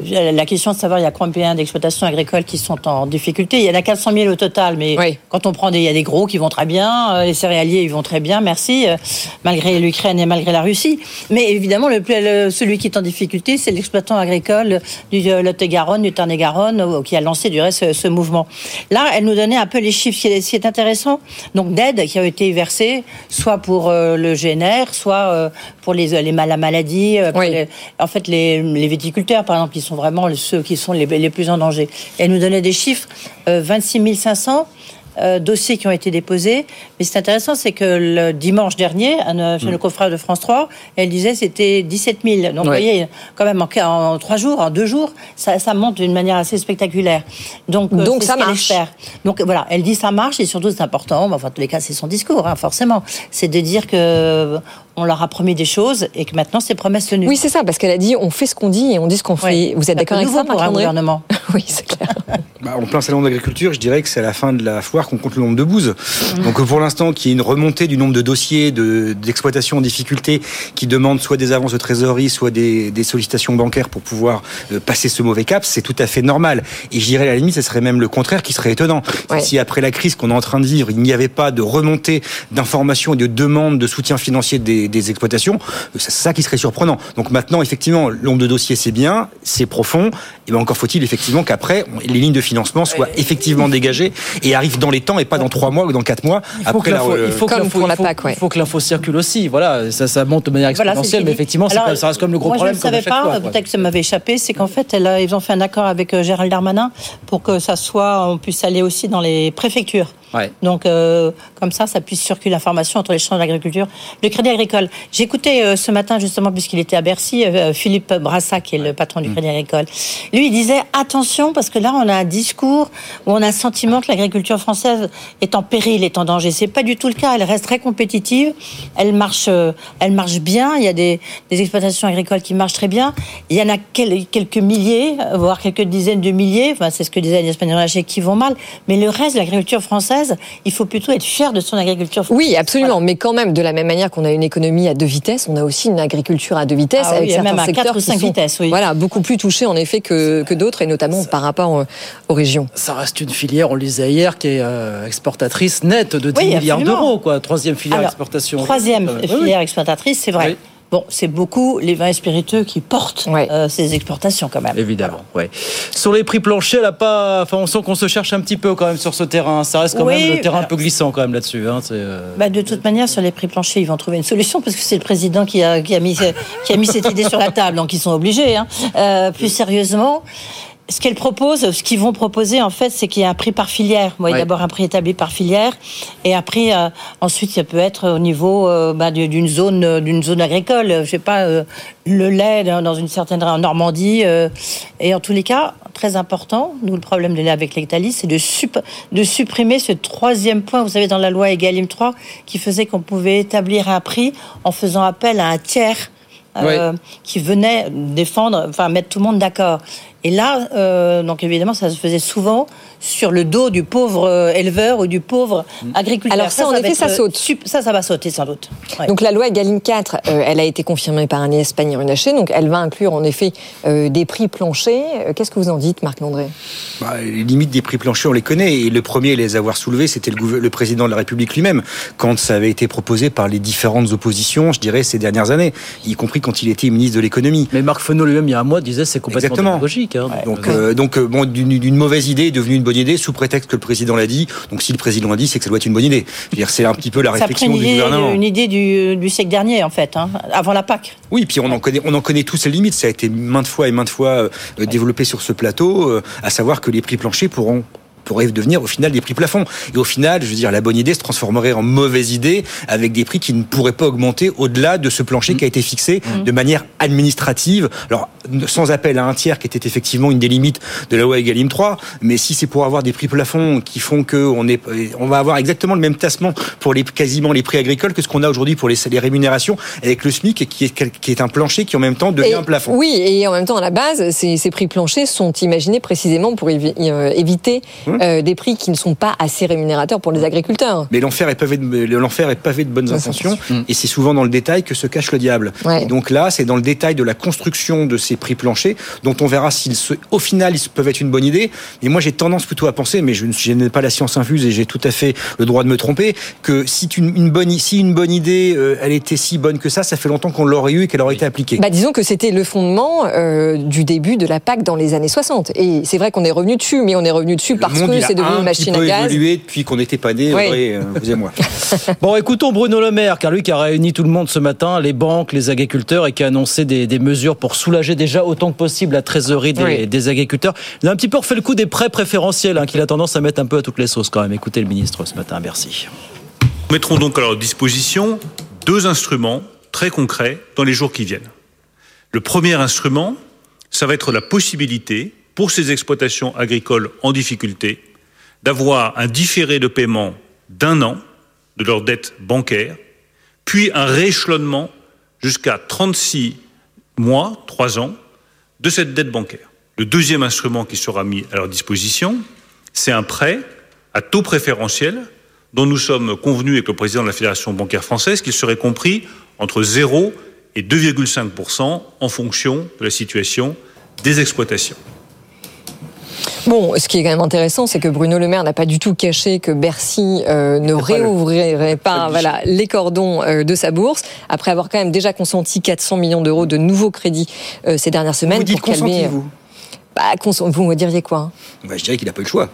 la question de savoir il y a combien d'exploitations agricoles qui sont en difficulté. Il y en a 400 000 au total, mais quand on prend des, il y a des gros qui vont très bien, euh, les céréaliers ils vont très bien, merci, euh, malgré l'Ukraine et malgré la Russie. Mais évidemment, le, le- celui qui est en difficulté, c'est l'exploitant agricole du euh, Lot-et-Garonne, du Tarn-et-Garonne, qui a lancé du reste ce, mouvement. Là, elle nous donnait un peu les chiffres. Ce qui est, intéressant, donc d'aide qui a été versée, soit pour le GNR, soit pour les, les la maladie. les- en fait, les, les viticulteurs, par exemple, qui sont vraiment le- ceux qui sont les, les plus en danger. Et elle nous donnait des chiffres, euh, 26 500 euh, dossiers qui ont été déposés. Mais c'est intéressant, c'est que le dimanche dernier, un- chez Mm. nos confrères de France 3, elle disait c'était 17 000. Donc, vous voyez, quand même, en, en trois jours, en deux jours, ça, ça monte d'une manière assez spectaculaire. Donc, euh, ça ce marche. espère. Donc, voilà, elle dit ça marche et surtout, c'est important. Enfin, en tous les cas, c'est son discours, hein, forcément. C'est de dire que euh, on leur a promis des choses et que maintenant, c'est promesses tenues. Oui, c'est ça, parce qu'elle a dit on fait ce qu'on dit et on dit ce qu'on fait. Ouais. Vous êtes d'accord avec ça, pour un gouvernement. [laughs] Oui, c'est clair. [laughs] Bah, en plein salon d'agriculture, je dirais que c'est à la fin de la foire qu'on compte le nombre de bouses. Donc euh, pour l'instant, qu'il y ait une remontée du nombre de dossiers de- d'exploitation en difficulté qui demandent soit des avances de trésorerie, soit des, des sollicitations bancaires pour pouvoir euh, passer ce mauvais cap, c'est tout à fait normal. Et je dirais à la limite, ce serait même le contraire qui serait étonnant. Si après la crise qu'on est en train de vivre, il n'y avait pas de remontée d'informations et de demandes de soutien financier des, des exploitations, c'est ça qui serait surprenant. Donc maintenant, effectivement, le nombre de dossiers, c'est bien, c'est profond. Et ben encore faut-il effectivement qu'après, les lignes de financement soient effectivement dégagées et arrivent dans les temps et pas dans trois mois ou dans quatre mois. Il faut que après la- l'info- il faut que l'info- il faut- il faut que l'info circule aussi. Voilà, ça, ça monte de manière exponentielle, mais effectivement, Alors, ça reste comme le gros moi, problème. Je ne savais pas, peut-être que ça m'avait échappé, c'est qu'en fait, elle a- ils ont fait un accord avec euh, Gérald Darmanin pour que ça soit, on puisse aller aussi dans les préfectures. Ouais. Donc, euh, comme ça, ça puisse circuler l'information entre les champs d'agriculture. Le crédit agricole. Écouté euh, ce matin, justement, puisqu'il était à Bercy, euh, Philippe Brassa, qui est le patron du crédit agricole. Lui, il disait attention, parce que là, on a un discours où on a le sentiment que l'agriculture française est en péril, est en danger. C'est pas du tout le cas. Elle reste très compétitive. Elle marche, elle marche bien. Il y a des, des exploitations agricoles qui marchent très bien. Il y en a quel- quelques milliers, voire quelques dizaines de milliers. Enfin, c'est ce que disait Agnès Pannier-Runacher, qui vont mal. Mais le reste de l'agriculture française, il faut plutôt être fier de son agriculture française. Oui, absolument. Mais quand même, de la même manière qu'on a une économie à deux vitesses, on a aussi une agriculture à deux vitesses Ah avec certains même à secteurs quatre ou qui cinq sont, vitesses, oui. Voilà, beaucoup plus touchés en effet que, que d'autres, et notamment par rapport euh, aux régions. Ça reste une filière, on le disait hier, qui est euh, exportatrice nette de 10 Oui, milliards d'euros, quoi. Troisième filière Alors, exportation. Troisième Euh, filière oui. exploitatrice, c'est vrai. Bon, c'est beaucoup les vins et spiritueux qui portent euh, ces exportations quand même. Évidemment, ouais. Sur les prix planchers, là, pas. Enfin, on sent qu'on se cherche un petit peu quand même sur ce terrain. Ça reste quand Oui, même le terrain un peu glissant quand même là-dessus. Hein. C'est, euh, Bah, de toute manière, sur les prix planchers, ils vont trouver une solution parce que c'est le président qui a, qui a, mis, qui a mis cette idée sur la table, donc ils sont obligés. Hein. Euh, plus sérieusement, ce qu'elle propose, ce qu'ils vont proposer, en fait, c'est qu'il y ait un prix par filière. Moi, Ouais. d'abord un prix établi par filière, et après, euh, ensuite, ça peut être au niveau euh, bah, d'une zone, euh, d'une zone agricole. Je sais pas, euh, le lait dans une certaine en Normandie, et en tous les cas, très important. Nous, le problème de lait avec l'Ectalis, c'est de, sup- de supprimer ce troisième point, vous savez, dans la loi Egalim 3, qui faisait qu'on pouvait établir un prix en faisant appel à un tiers euh, qui venait défendre, enfin mettre tout le monde d'accord. Et là, euh, donc évidemment, ça se faisait souvent sur le dos du pauvre euh, éleveur ou du pauvre agriculteur. Alors ça, en va effet, être, ça saute. sup- Ça, ça va sauter sans doute. Ouais. Donc la loi Egalim 4, euh, elle a été confirmée par Agnès Pannier-Runacher, donc elle va inclure en effet euh, des prix planchers. Qu'est-ce que vous en dites, Marc Landré? Bah, les limites des prix planchers, on les connaît. Et le premier à les avoir soulevés, c'était le, président de la République lui-même, quand ça avait été proposé par les différentes oppositions, je dirais, ces dernières années, y compris quand il était ministre de l'économie. Mais Marc Fesneau lui-même, il y a un mois, disait c'est complètement Exactement. hein. Donc, euh, donc bon, d'une d'une mauvaise idée est devenue une bonne idée sous prétexte que le président l'a dit. Donc, si le président l'a dit, c'est que ça doit être une bonne idée. C'est un petit peu la Ça réflexion du idée, gouvernement. une idée du, du siècle dernier, en fait, hein, avant la PAC. Oui, puis on en connaît, on en connaît tous les limites. Ça a été maintes fois et maintes fois euh, développé sur ce plateau, euh, à savoir que les prix planchers pourront pourraient devenir au final des prix plafonds. Et au final, je veux dire, la bonne idée se transformerait en mauvaise idée avec des prix qui ne pourraient pas augmenter au-delà de ce plancher qui a été fixé de manière administrative. Alors, sans appel à un tiers qui était effectivement une des limites de la loi Egalim 3, mais si c'est pour avoir des prix plafonds qui font que on est, on va avoir exactement le même tassement pour les, quasiment les prix agricoles que ce qu'on a aujourd'hui pour les, les rémunérations avec le SMIC qui est, qui est un plancher qui en même temps devient Et- un plafond. Oui, et en même temps, à la base, ces, ces prix planchers sont imaginés précisément pour évi- euh, éviter Hum. Euh, des prix qui ne sont pas assez rémunérateurs pour les agriculteurs. Mais l'enfer est pavé de, l'enfer est pavé de bonnes intentions, et c'est souvent dans le détail que se cache le diable. Ouais. Et donc là, c'est dans le détail de la construction de ces prix planchers, dont on verra s'ils, se- au final, ils peuvent être une bonne idée. Et moi, j'ai tendance plutôt à penser, mais je, ne- je n'ai pas la science infuse et j'ai tout à fait le droit de me tromper, que si une, une bonne, si une bonne idée, euh, elle était si bonne que ça, ça fait longtemps qu'on l'aurait eu et qu'elle aurait été appliquée. Bah, disons que c'était le fondement euh, du début de la PAC dans les années 60. Et c'est vrai qu'on est revenu dessus, mais on est revenu dessus parce Le que il a c'est devenu un une machine petit peu à gaz. évolué depuis qu'on n'était pas nés, Oui. Audrey, euh, vous et moi. [laughs] Bon, écoutons Bruno Le Maire, car lui qui a réuni tout le monde ce matin, les banques, les agriculteurs, et qui a annoncé des, des mesures pour soulager déjà autant que possible la trésorerie des, Oui. des agriculteurs. Il a un petit peu refait le coup des prêts préférentiels, hein, qu'il a tendance à mettre un peu à toutes les sauces quand même. Écoutez le ministre ce matin, merci. Nous mettrons donc à leur disposition deux instruments très concrets dans les jours qui viennent. Le premier instrument, ça va être la possibilité pour ces exploitations agricoles en difficulté d'avoir un différé de paiement d'un an de leur dette bancaire, puis un rééchelonnement jusqu'à 36 mois, 3 ans, de cette dette bancaire. Le deuxième instrument qui sera mis à leur disposition, c'est un prêt à taux préférentiel dont nous sommes convenus avec le président de la Fédération bancaire française qu'il serait compris entre 0 et 2,5% en fonction de la situation des exploitations. Bon, ce qui est quand même intéressant, c'est que Bruno Le Maire n'a pas du tout caché que Bercy euh, ne réouvrirait pas voilà, les cordons euh, de sa bourse, après avoir quand même déjà consenti 400 millions d'euros de nouveaux crédits euh, ces dernières semaines. Vous dites pour calmer- vous Bah, cons- Vous me diriez quoi hein? Bah, Je dirais qu'il n'a pas eu le choix.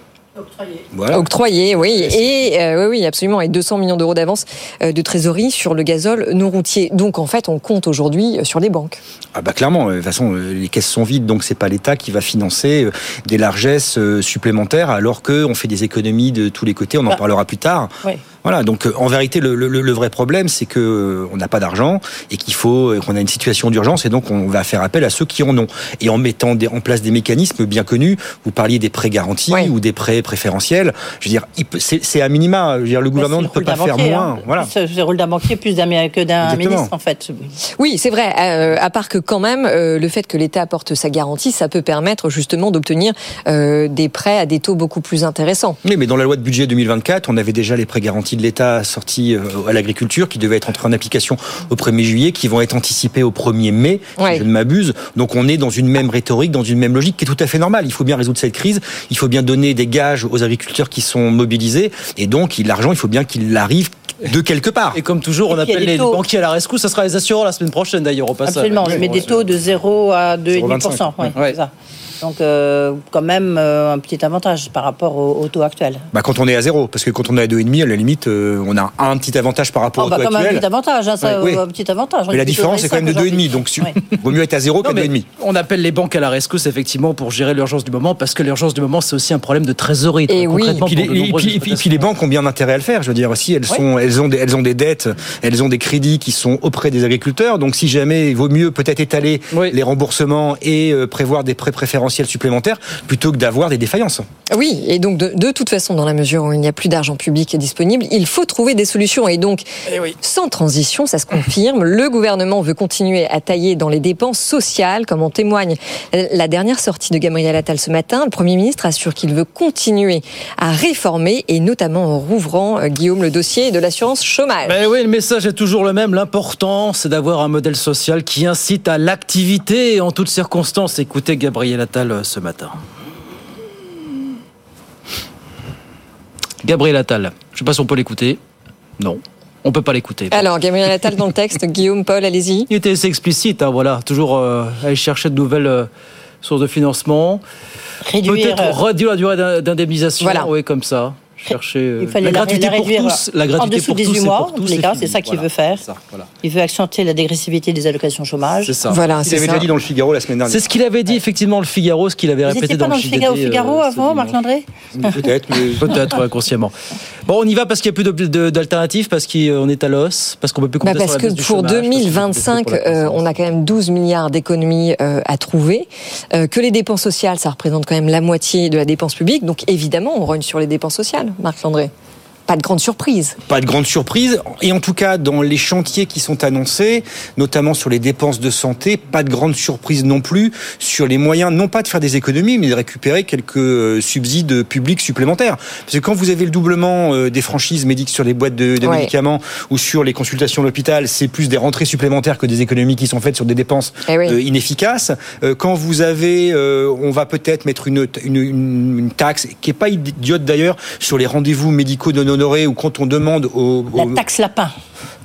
Voilà. Octroyé, oui. Et euh, oui, oui, absolument. Et 200 millions d'euros d'avance euh, de trésorerie sur le gazole non routier. Donc en fait, on compte aujourd'hui euh, sur les banques. Ah bah clairement, de toute façon, les caisses sont vides, donc c'est pas l'État qui va financer des largesses supplémentaires, alors qu'on fait des économies de tous les côtés. On en Bah, parlera plus tard. oui. Voilà. Donc euh, en vérité, le, le- le vrai problème, c'est que euh, on n'a pas d'argent et qu'il faut qu'on a une situation d'urgence et donc on va faire appel à ceux qui en ont. Et en mettant des- en place des mécanismes bien connus, vous parliez des prêts garantis ou des prêts préférentiels. Je veux dire, c'est à minima. Je veux dire, le gouvernement ne peut pas faire moins. Voilà. C'est le rôle d'un banquier plus d'un que d'un Exactement. ministre, en fait. Oui, c'est vrai. Euh, à part que quand même, euh, le fait que l'État apporte sa garantie, ça peut permettre justement d'obtenir euh, des prêts à des taux beaucoup plus intéressants. Oui, mais dans la loi de budget 2024, on avait déjà les prêts garantis de l'État sortis euh, à l'agriculture qui devaient être entrés en application au 1er juillet, qui vont être anticipés au 1er mai, si je ne m'abuse. Donc on est dans une même rhétorique, dans une même logique qui est tout à fait normale. Il faut bien résoudre cette crise, il faut bien donner des gages aux agriculteurs qui sont mobilisés, et donc l'argent, il faut bien qu'il arrive de quelque part. Et comme toujours, on appelle les taux. banquiers à la rescousse. Ça sera les assureurs la semaine prochaine d'ailleurs au passage. Absolument, je mets des taux de 0 à 2,5%. Ouais, Ouais. c'est ça. Donc, euh, quand même, euh, un petit avantage par rapport au, au taux actuel. Bah, quand on est à zéro, parce que quand on est à 2,5, à la limite, euh, on a un petit avantage par rapport Oh, au bah, taux comme un actuel. petit avantage, hein, ça, Ouais, oui. un petit avantage. Mais la différence, c'est quand même de 2,5, donc [laughs] vaut mieux être à zéro qu'à mais 2,5. on appelle les banques à la rescousse effectivement pour gérer l'urgence du moment parce que l'urgence du moment c'est aussi un problème de trésorerie. Et puis, les, puis- et puis les banques ont bien intérêt à le faire. Je veux dire, si elles sont, elles ont des, elles ont des dettes, elles ont des crédits qui sont auprès des agriculteurs. Donc si jamais il vaut mieux peut-être étaler les remboursements et euh, prévoir des prêts préférentiels supplémentaires plutôt que d'avoir des défaillances. Oui, et donc de, de, toute façon, dans la mesure où il n'y a plus d'argent public disponible, il faut trouver des solutions. Et donc, Eh sans transition, ça se confirme, [laughs] le gouvernement veut continuer à tailler dans les dépenses sociales, comme en témoigne la dernière sortie de Gabriel Attal ce matin. Le Premier ministre assure qu'il veut continuer à réformer, et notamment en rouvrant, euh, Guillaume, le dossier de l'assurance chômage. Ben oui, le message est toujours le même. L'important, c'est d'avoir un modèle social qui incite à l'activité en toutes circonstances. Écoutez Gabriel Attal euh, ce matin. Gabriel Attal, je ne sais pas si on peut l'écouter. Non, on peut pas l'écouter. Alors, Gabriel Attal dans le texte, [laughs] Guillaume, Paul, allez-y. Il était assez explicite, hein, voilà. Toujours euh, aller chercher de nouvelles euh, sources de financement. Réduire, Peut-être réduire la durée d'in- d'indemnisation. Voilà. Oui, comme ça. Chercher euh, Il fallait la la, gratuité la pour réduire tous. La en gratuité dessous pour de tous 18 et mois, pour en tous, les c'est cas, c'est ça qu'il Voilà. veut faire. Ça, voilà. Il veut accentuer la dégressivité des allocations chômage. C'est ça. Voilà, Il c'est avait ça. déjà dit dans le Figaro la semaine dernière. C'est ce qu'il avait dit effectivement le Figaro, ce qu'il avait Vous répété dans pas dans le JDD, Figaro, euh, Figaro ce avant, Marc. Landré [laughs] Peut-être, mais Peut-être ouais, inconsciemment. Bon, on y va parce qu'il n'y a plus d'alternatives, parce qu'on est à l'os, parce qu'on peut plus Bah compter parce sur la que pour chômage, parce qu'on peut plus 2025, pour la euh, croissance. on a quand même 12 milliards d'économies euh, à trouver. Euh, que les dépenses sociales, ça représente quand même la moitié de la dépense publique. Donc évidemment, on rogne sur les dépenses sociales, Marc Landré. Pas de grande surprise. pas de grande surprise. Et en tout cas, dans les chantiers qui sont annoncés, notamment sur les dépenses de santé, pas de grande surprise non plus sur les moyens, non pas de faire des économies, mais de récupérer quelques euh, subsides publics supplémentaires. Parce que quand vous avez le doublement euh, des franchises médiques sur les boîtes de, de Ouais. médicaments ou sur les consultations à l'hôpital, c'est plus des rentrées supplémentaires que des économies qui sont faites sur des dépenses Eh oui. euh, inefficaces. Quand vous avez, on va peut-être mettre une, une, une, une taxe qui est pas idiote d'ailleurs sur les rendez-vous médicaux non ou quand on demande aux, La taxe lapin.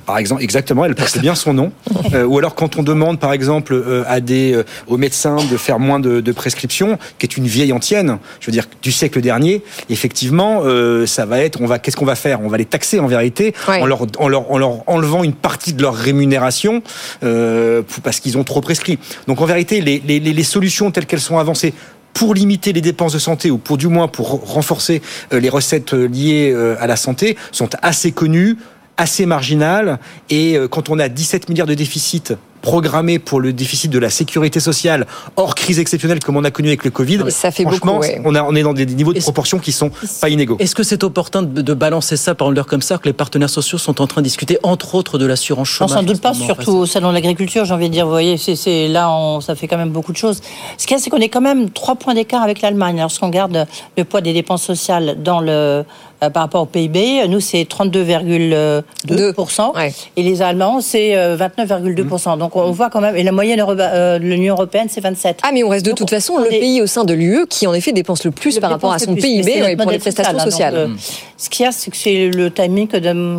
par exemple, exactement, elle porte bien son nom. [laughs] Euh, ou alors quand on demande, par exemple, euh, à des euh, aux médecins de faire moins de, de prescriptions, qui est une vieille antienne, je veux dire du siècle dernier, effectivement, ça va être, on va, qu'est-ce qu'on va faire? On va les taxer en vérité, Ouais. en, leur, en, leur, en leur enlevant une partie de leur rémunération parce qu'ils ont trop prescrit. Donc en vérité, les, les les solutions telles qu'elles sont avancées pour limiter les dépenses de santé ou pour du moins pour renforcer euh, les recettes euh, liées euh, à la santé sont assez connues, assez marginales. Et quand on a 17 milliards de déficit programmé pour le déficit de la sécurité sociale hors crise exceptionnelle comme on a connu avec le Covid, Ça fait franchement, beaucoup, ouais. on, a, on est dans des niveaux de proportions qui sont pas inégaux. Est-ce que c'est opportun de, de balancer ça par l'heure comme ça, que les partenaires sociaux sont en train de discuter, entre autres, de l'assurance chômage sans doute pas, surtout au salon de l'agriculture, j'ai envie de dire. Vous voyez, c'est, là, on- ça fait quand même beaucoup de choses. Ce qu'il y a, c'est qu'on est quand même trois points d'écart avec l'Allemagne. Lorsqu'on regarde le poids des dépenses sociales dans le, par rapport au PIB, nous, c'est 32,2%. Ouais. Et les Allemands, c'est euh, 29,2%. Donc, on voit quand même. Et la moyenne euh, de l'Union européenne, c'est 27. Ah, mais on reste de Donc, toute façon on le est- pays au sein de l'UE qui, en effet, dépense le plus Le par rapport à son plus, PIB ouais, pour les prestations hein, donc, sociales. euh, ce qu'il y a, c'est que c'est le timing,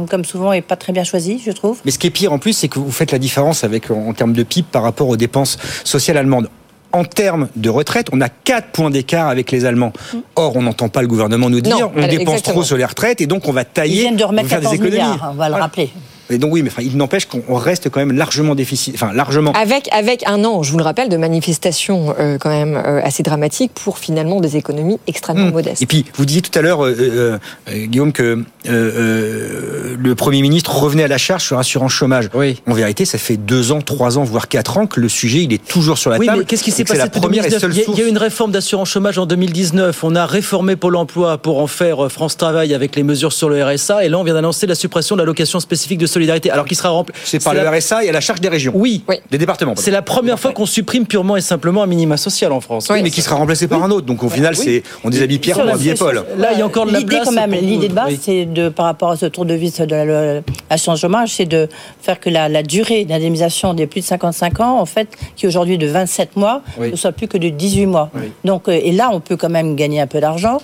comme souvent, est pas très bien choisi, je trouve. Mais ce qui est pire en plus, c'est que vous faites la différence avec en, en termes de PIB par rapport aux dépenses sociales allemandes. En termes de retraite, on a 4 points d'écart avec les Allemands. Or, on n'entend pas le gouvernement nous dire Non, on elle- dépense exactement. trop sur les retraites et donc on va Ils tailler, viennent de remettre faire des 14 économies. milliards, on va le Voilà. rappeler. Et donc oui, mais enfin, il n'empêche qu'on reste quand même largement déficit, enfin largement. Avec, avec un an, je vous le rappelle, de manifestations euh, quand même euh, assez dramatiques pour finalement des économies extrêmement Mmh. modestes. Et puis, vous disiez tout à l'heure, euh, Guillaume, que euh, euh, le Premier ministre revenait à la charge sur l'assurance chômage. Oui. En vérité, ça fait deux ans, trois ans, voire quatre ans que le sujet, il est toujours sur la Oui, table. mais qu'est-ce qui et s'est passé la depuis première et 2019 seule il y, a, y a eu une réforme d'assurance chômage en 2019. On a réformé Pôle emploi pour en faire France Travail avec les mesures sur le RSA. Et là, on vient d'annoncer la suppression de l'allocation spécifique de solidarité. Alors qu'il sera rempli. C'est par le la- RSA et à la charge des régions. Oui. Oui. Des départements. C'est la première fois qu'on supprime purement et simplement un minima social en France. Oui, mais qui sera remplacé par un autre. Donc au final, Oui. c'est on déshabille Pierre pour Sur- habiller Paul. Là, il y a encore de la L'idée place quand même, pour- l'idée de base, c'est de par rapport à ce tour de vis de la- l'assurance chômage, c'est de faire que la, la durée d'indemnisation des plus de 55 ans, en fait, qui est aujourd'hui de 27 mois, Oui. ne soit plus que de 18 mois. Oui. Donc, euh, et là, on peut quand même gagner un peu d'argent,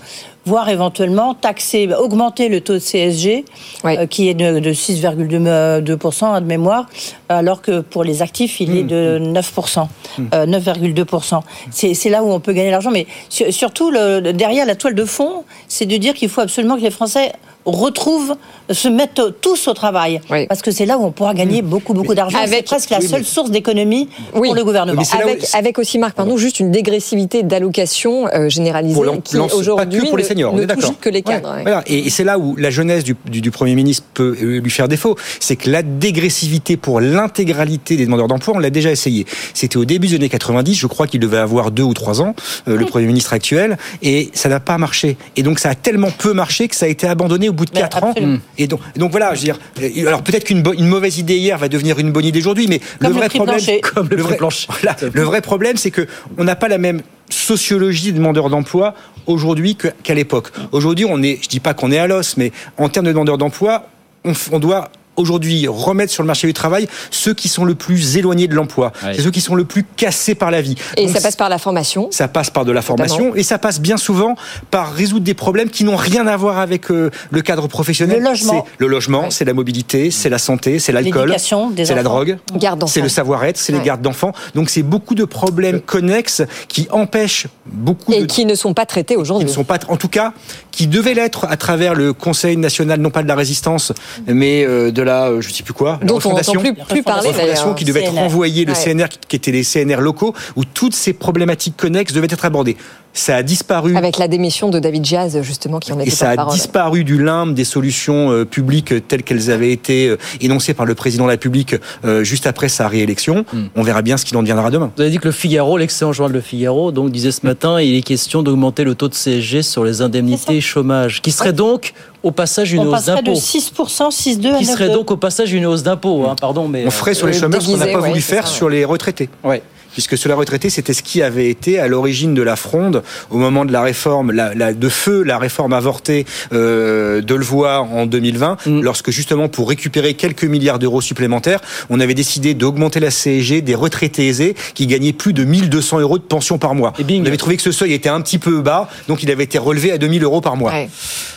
voire éventuellement taxer, augmenter le taux de CSG, Oui. euh, qui est de, de 6,2% hein, de mémoire, alors que pour les actifs, il est de 9%, euh, 9,2%. C'est c'est là où on peut gagner l'argent. Mais sur- surtout, le- derrière la toile de fond, c'est de dire qu'il faut absolument que les Français retrouvent, se mettent tous au travail. Parce que c'est là où on pourra gagner beaucoup, beaucoup d'argent. C'est presque la seule source d'économie pour le gouvernement. Avec, avec, aussi, Marc, pardon, juste une dégressivité d'allocation euh, généralisée qui aujourd'hui pour les seniors, ne, on est touche que les cadres. Et, c'est là où la jeunesse du, du, Premier ministre peut euh, lui faire défaut. C'est que la dégressivité pour l'intégralité des demandeurs d'emploi, on l'a déjà essayé. C'était au début des années 90, je crois qu'il devait avoir deux ou trois ans, euh, le Premier ministre actuel, et ça n'a pas marché. Et donc ça a tellement peu marché que ça a été abandonné au bout de quatre ans. Et donc, donc voilà, je veux dire, alors peut-être qu'une une mauvaise idée hier va devenir une bonne idée aujourd'hui, mais le vrai problème, comme le, vrai, [laughs] [laughs] le vrai problème, c'est que on n'a pas la même sociologie des demandeurs d'emploi aujourd'hui qu'à l'époque. Aujourd'hui, on est, je dis pas qu'on est à l'os, mais en termes de demandeurs d'emploi, on, on doit aujourd'hui remettre sur le marché du travail ceux qui sont le plus éloignés de l'emploi. C'est ceux qui sont le plus cassés par la vie. Et ça passe par la formation Ça passe par de la formation et ça passe bien souvent par résoudre des problèmes qui n'ont rien à voir avec euh, le cadre professionnel. Le logement. Le logement, c'est la mobilité, c'est la santé, c'est l'alcool, c'est la drogue, c'est le savoir-être, c'est les gardes d'enfants. Donc c'est beaucoup de problèmes connexes qui empêchent beaucoup et de... qui ne sont pas traités aujourd'hui. Qui ne sont pas, en tout cas, qui devaient l'être à travers le Conseil national, non pas de la résistance, mais euh, de la, euh, je sais plus quoi, dont on n'entend plus, plus parler. Refondation qui devait être renvoyée, le CNR qui étaient les CNR locaux, où toutes ces problématiques connexes devaient être abordées. Ça a disparu. Avec la démission de David Jazz, justement, qui en était Et ça a disparu du limbe des solutions euh, publiques telles qu'elles avaient été énoncées par le président de la République juste après sa réélection. Hmm. On verra bien ce qu'il en deviendra demain. Vous avez dit que le Figaro, l'excellent journal Le Figaro, donc disait ce matin, il est question d'augmenter le taux de CSG sur les indemnités chômage, qui serait donc au passage une on hausse d'impôt. de 6%, 6,2 à Qui serait donc au passage une hausse d'impôt, hein, pardon. Mais on ferait sur les euh, chômeurs ce qu'on n'a pas ouais, voulu faire ça, sur les retraités. Ouais puisque sur la retraité, c'était ce qui avait été à l'origine de la fronde au moment de la réforme, la, la, de feu, la réforme avortée euh, de le voir en 2020, Mm. lorsque justement pour récupérer quelques milliards d'euros supplémentaires, on avait décidé d'augmenter la CSG des retraités aisés qui gagnaient plus de 1200 euros de pension par mois. Et bing. On avait trouvé que ce seuil était un petit peu bas, donc il avait été relevé à 2000 euros par mois. Ouais.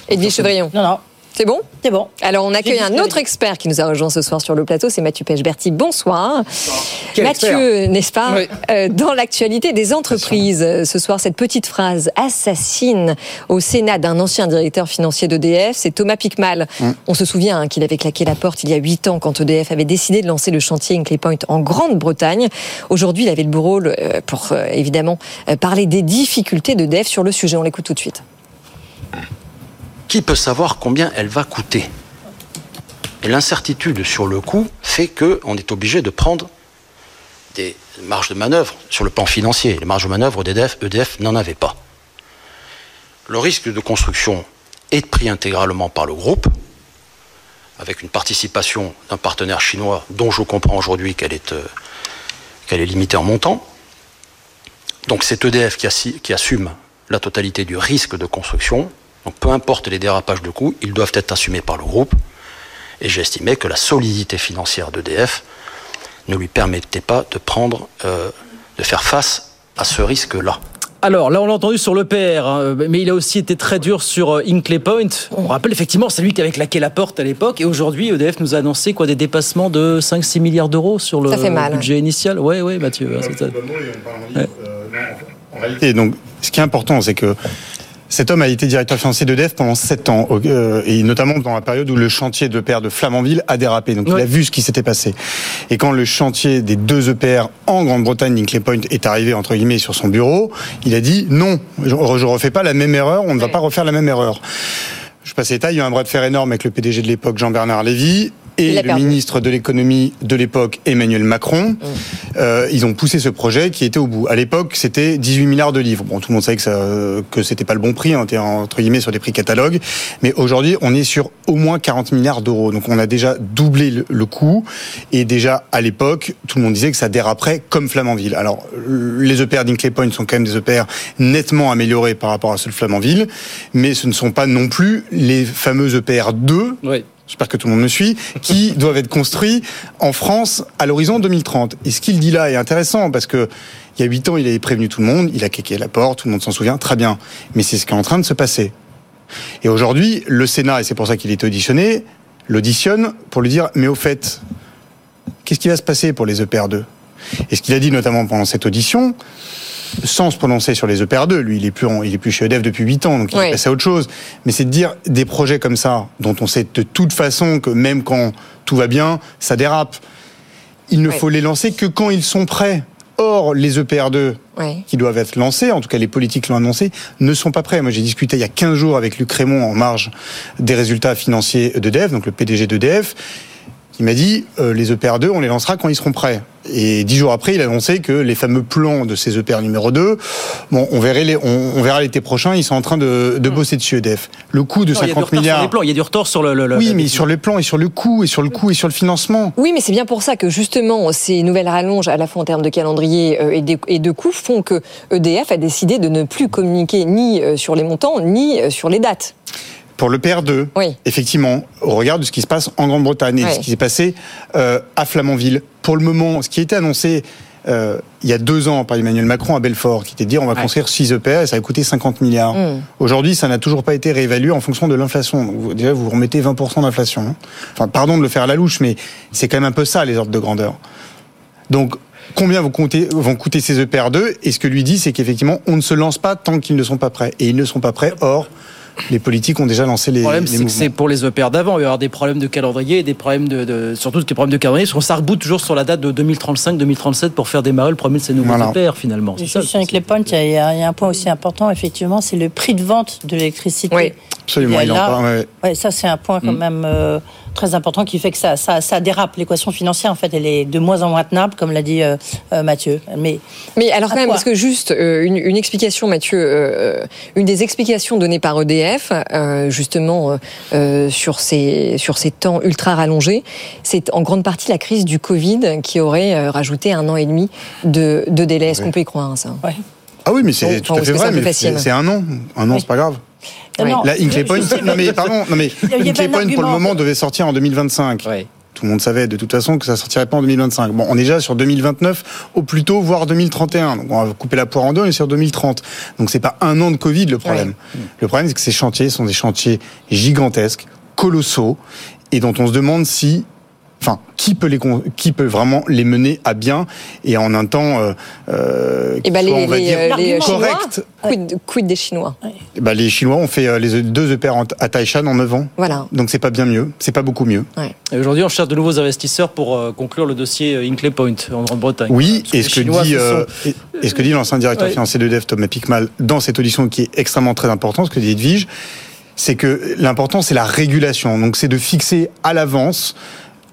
Edwige Chevrillon. Non, non. C'est bon? C'est bon. Alors, on accueille un autre expert qui nous a rejoint ce soir sur le plateau, c'est Mathieu Pechberti. Bonsoir. Quel Mathieu, n'est-ce pas? Oui. Euh, Dans l'actualité des entreprises, euh, ce soir, cette petite phrase assassine au Sénat d'un ancien directeur financier d'EDF, c'est Thomas Picmal. On se souvient hein, qu'il avait claqué la porte il y a huit ans quand EDF avait décidé de lancer le chantier Inclay Point en Grande-Bretagne. Aujourd'hui, il avait le beau rôle euh, pour, euh, évidemment, euh, parler des difficultés d'EDF sur le sujet. On l'écoute tout de suite. Qui peut savoir combien elle va coûter? Et l'incertitude sur le coût fait qu'on est obligé de prendre des marges de manœuvre sur le plan financier. Les marges de manœuvre d'EDF, EDF n'en avait pas. Le risque de construction est pris intégralement par le groupe, avec une participation d'un partenaire chinois dont je comprends aujourd'hui qu'elle est, euh, limitée en montant. Donc c'est EDF qui assume la totalité du risque de construction. Donc peu importe les dérapages de coûts, ils doivent être assumés par le groupe. Et j'ai estimé que la solidité financière d'EDF ne lui permettait pas de prendre, euh, de faire face à ce risque-là. Alors là, on l'a entendu sur le PR, hein, mais il a aussi été très dur sur euh, Hinkley Point. On rappelle effectivement, c'est lui qui avait claqué la porte à l'époque. Et aujourd'hui, EDF nous a annoncé quoi, des dépassements de 5-6 milliards d'euros sur le Ça fait mal. budget initial. Oui, oui, Mathieu. hein, c'est ça. Et donc, ce qui est important, c'est que cet homme a été directeur financier d'EDF pendant 7 ans, euh, et notamment dans la période où le chantier d'EPR de Flamanville a dérapé. Donc il a vu ce qui s'était passé. Et quand le chantier des deux EPR en Grande-Bretagne, Hinkley Point, est arrivé entre guillemets sur son bureau, il a dit non, je, je refais pas la même erreur, on ne va pas refaire la même erreur. Je passe les détails, il y a eu un bras de fer énorme avec le PDG de l'époque, Jean-Bernard Lévy, et le perdu. ministre de l'économie de l'époque, Emmanuel Macron. Euh, ils ont poussé ce projet qui était au bout. À l'époque, c'était 18 milliards de livres. Bon, tout le monde savait que, ça, que c'était pas le bon prix, on était entre guillemets sur des prix catalogues. Mais aujourd'hui, on est sur au moins 40 milliards d'euros. Donc on a déjà doublé le, le coût. Et déjà, à l'époque, tout le monde disait que ça déraperait comme Flamanville. Alors, les EPR d'Inclay Point sont quand même des EPR nettement améliorés par rapport à ceux de Flamanville. Mais ce ne sont pas non plus les fameux EPR 2 Oui. j'espère que tout le monde me suit, qui [laughs] doivent être construits en France à l'horizon 2030. Et ce qu'il dit là est intéressant parce que il y a huit ans, il avait prévenu tout le monde, il a kéké la porte, tout le monde s'en souvient, très bien. Mais c'est ce qui est en train de se passer. Et aujourd'hui, le Sénat, et c'est pour ça qu'il est auditionné, l'auditionne pour lui dire, mais au fait, qu'est-ce qui va se passer pour les EPR2 Et ce qu'il a dit notamment pendant cette audition, sans se prononcer sur les EPR2, lui, il est plus, en- il est plus chez EDF depuis 8 ans, donc il est passé à autre chose. Mais c'est de dire des projets comme ça, dont on sait de toute façon que même quand tout va bien, ça dérape. Il ne faut les lancer que quand ils sont prêts. Or, les EPR2 Ouais. qui doivent être lancés, en tout cas les politiques l'ont annoncé, ne sont pas prêts. Moi, j'ai discuté il y a 15 jours avec Luc Raymond en marge des résultats financiers d'EDF, donc le PDG d'EDF. Il m'a dit euh, les EPR2, on les lancera quand ils seront prêts. Et dix jours après, il a annoncé que les fameux plans de ces EPR numéro 2, bon, on verra les- on, on verra l'été prochain, ils sont en train de, de bosser dessus EDF. Le coût de Non, il y a du 50 retard sur milliards. les plans, il y a du retard sur le. le- le- oui, mais sur les plans et sur le coût et sur le coût et sur le financement. Oui, mais c'est bien pour ça que justement ces nouvelles rallonges, à la fois en termes de calendrier euh, et de, et de coûts, font que EDF a décidé de ne plus communiquer ni euh, sur les montants ni euh, sur les dates. Pour le PR2, Oui. effectivement, au regard de ce qui se passe en Grande-Bretagne et Ouais. ce qui s'est passé euh, à Flamanville, pour le moment, ce qui a été annoncé euh, il y a deux ans par Emmanuel Macron à Belfort, qui était de dire on va construire 6 EPR et ça va coûter 50 milliards. Mm. Aujourd'hui, ça n'a toujours pas été réévalué en fonction de l'inflation. Vous- déjà, vous remettez 20% d'inflation. Enfin, pardon de le faire à la louche, mais c'est quand même un peu ça, les ordres de grandeur. Donc, combien vont coûter, vont coûter ces EPR2 Et ce que lui dit, c'est qu'effectivement, on ne se lance pas tant qu'ils ne sont pas prêts. Et ils ne sont pas prêts. Or, les politiques ont déjà lancé les, Le problème, c'est que c'est pour les EPR d'avant. Il va y avoir des problèmes de calendrier, et des problèmes de, de- surtout des problèmes de calendrier, parce qu'on s'arboute toujours sur la date de 2035-2037 pour faire démarrer le premier de ces nouveaux Voilà. EPR finalement. Ça, Juste avec les points, il y, a- il y a un point aussi important, effectivement, c'est le prix de vente de l'électricité. Oui. Absolument, Et il en là- parle, ouais. Ouais, ça c'est un point quand Mm. même euh, très important qui fait que ça, ça, ça dérape. L'équation financière, en fait, elle est de moins en moins tenable, comme l'a dit euh, euh, Mathieu. Mais, Mais alors quand même, parce que juste euh, une, une explication, Mathieu, euh, une des explications données par EDF, euh, justement sur ces sur ces temps ultra rallongés, c'est en grande partie la crise du Covid qui aurait euh, rajouté un an et demi de, de délai. Est-ce qu'on peut y croire hein, ça? Ah oui, mais c'est Donc, tout à est-ce fait vrai. mais C'est un an. Un an, c'est pas grave. Euh, non, Là, Hinkley Point, [laughs] non mais pardon, non mais Hinkley Point pour le moment devait sortir en 2025. Tout le monde savait de toute façon que ça sortirait pas en 2025. Bon, on est déjà sur 2029 au plus tôt, voire 2031. Donc on va couper la poire en deux, on est sur 2030. Donc c'est pas un an de Covid le problème. Le problème c'est que ces chantiers sont des chantiers gigantesques, colossaux, et dont on se demande si Enfin, qui peut les qui peut vraiment les mener à bien et en un temps euh, euh, Et ben soit, les, on va les, dire euh, les correct. Chinois, quid, quid des Chinois? Eh ben, les Chinois ont fait euh, les deux EPR à Taishan en 9 ans. Voilà. Donc c'est pas bien mieux, c'est pas beaucoup mieux. Et aujourd'hui, on cherche de nouveaux investisseurs pour euh, conclure le dossier euh, Hinkley Point en Grande-Bretagne. Oui, et ce que Chinois dit euh, sont- et, et ce que dit l'ancien directeur Ouais. financier de DEF Thomas Picmal dans cette audition qui est extrêmement très important, ce que dit Edwige, c'est que l'important c'est la régulation. Donc c'est de fixer à l'avance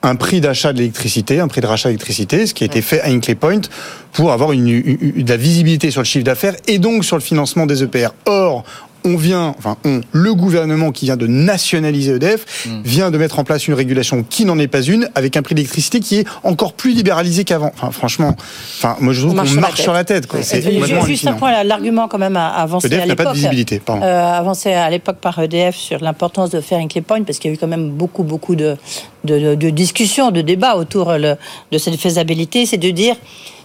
un prix d'achat de l'électricité, un prix de rachat d'électricité, ce qui a été fait à Hinkley Point pour avoir une, une- une- de la visibilité sur le chiffre d'affaires et donc sur le financement des EPR. Or, on vient, enfin, on, le gouvernement qui vient de nationaliser EDF Hmm. vient de mettre en place une régulation qui n'en est pas une, avec un prix d'électricité qui est encore plus libéralisé qu'avant. Enfin, franchement, enfin, moi je trouve qu'on marche sur la tête. quoi. C'est Juste un point, l'argument quand même a avancé EDF à n'a pas de l'époque. visibilité, pardon. Euh, avancé à l'époque par EDF sur l'importance de faire Hinkley Point, parce qu'il y a eu quand même beaucoup, beaucoup de, de, de- de discussions, de débats autour euh, le- de cette faisabilité. C'est de dire,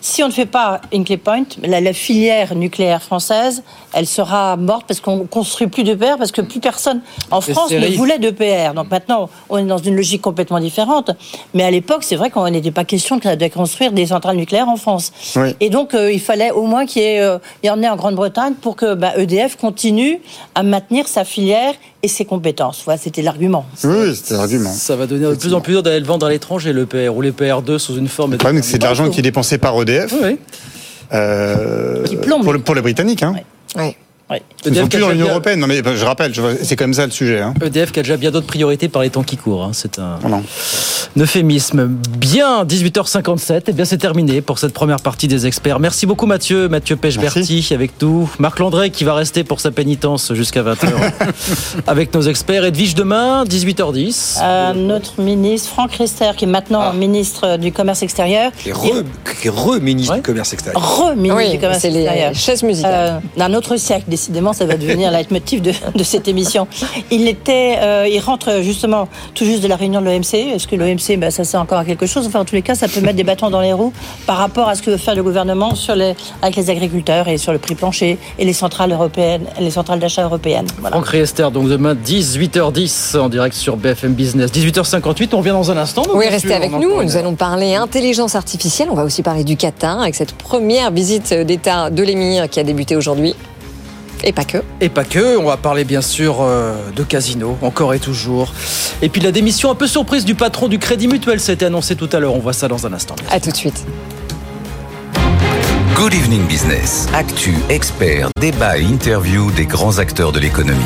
si on ne fait pas Hinkley Point, la, la filière nucléaire française, elle sera morte parce qu'on construit plus d'EPR, parce que plus personne en France ne voulait d'EPR. Donc maintenant, on est dans une logique complètement différente. Mais à l'époque, c'est vrai qu'on n'était pas question de construire des centrales nucléaires en France. Oui. Et donc, euh, il fallait au moins qu'il y ait, euh, y en ait en Grande-Bretagne pour que bah, EDF continue à maintenir sa filière et ses compétences. Voilà, c'était l'argument. Oui, c'était l'argument. Ça va donner de plus en plus dur d'aller le vendre à l'étranger, le PR ou les PR2 sous une forme. Le problème, c'est de l'argent qui est dépensé par EDF. Oui, euh, Qui plombe. pour, le- pour les Britanniques. Hein. Ouais. Ils EDF sont qui plus dans l'Union européenne. Non, mais je rappelle, c'est comme ça le sujet. Hein. EDF qui a déjà bien d'autres priorités par les temps qui courent. hein. C'est un euphémisme. Bien, 18h57. Et bien, c'est terminé pour cette première partie des experts. Merci beaucoup, Mathieu. Mathieu Pechberti avec nous. Marc Landré qui va rester pour sa pénitence jusqu'à 20h [laughs] avec nos experts. Edwige demain, 18h10. Euh, notre ministre, Franck Rister, qui est maintenant ministre du Commerce extérieur, Qui est re- re-ministre du commerce extérieur. re-ministre Oui, du Commerce c'est les extérieur. chaises musicales. Euh, d'un autre siècle, des décidément, ça va devenir le leitmotiv de, de cette émission. Il était, euh, il rentre justement tout juste de la réunion de l'OMC. Est-ce que l'OMC, ben, ça sert encore à quelque chose? Enfin, en tous les cas, ça peut mettre des bâtons dans les roues par rapport à ce que veut faire le gouvernement sur les, avec les agriculteurs et sur le prix plancher et les centrales européennes, les centrales d'achat européennes. Voilà. Franck Riester, donc demain 18h10 en direct sur BFM Business. 18h58, on revient dans un instant. donc, Oui, restez avec nous. Nous allons parler intelligence artificielle. On va aussi parler du Qatar avec cette première visite d'État de l'émir qui a débuté aujourd'hui. Et pas que. Et pas que, on va parler bien sûr euh, de casino, encore et toujours. Et puis la démission un peu surprise du patron du Crédit Mutuel, ça a été annoncé tout à l'heure, on voit ça dans un instant. À tout de suite. Good Evening Business. Actu, experts, débat et interview des grands acteurs de l'économie.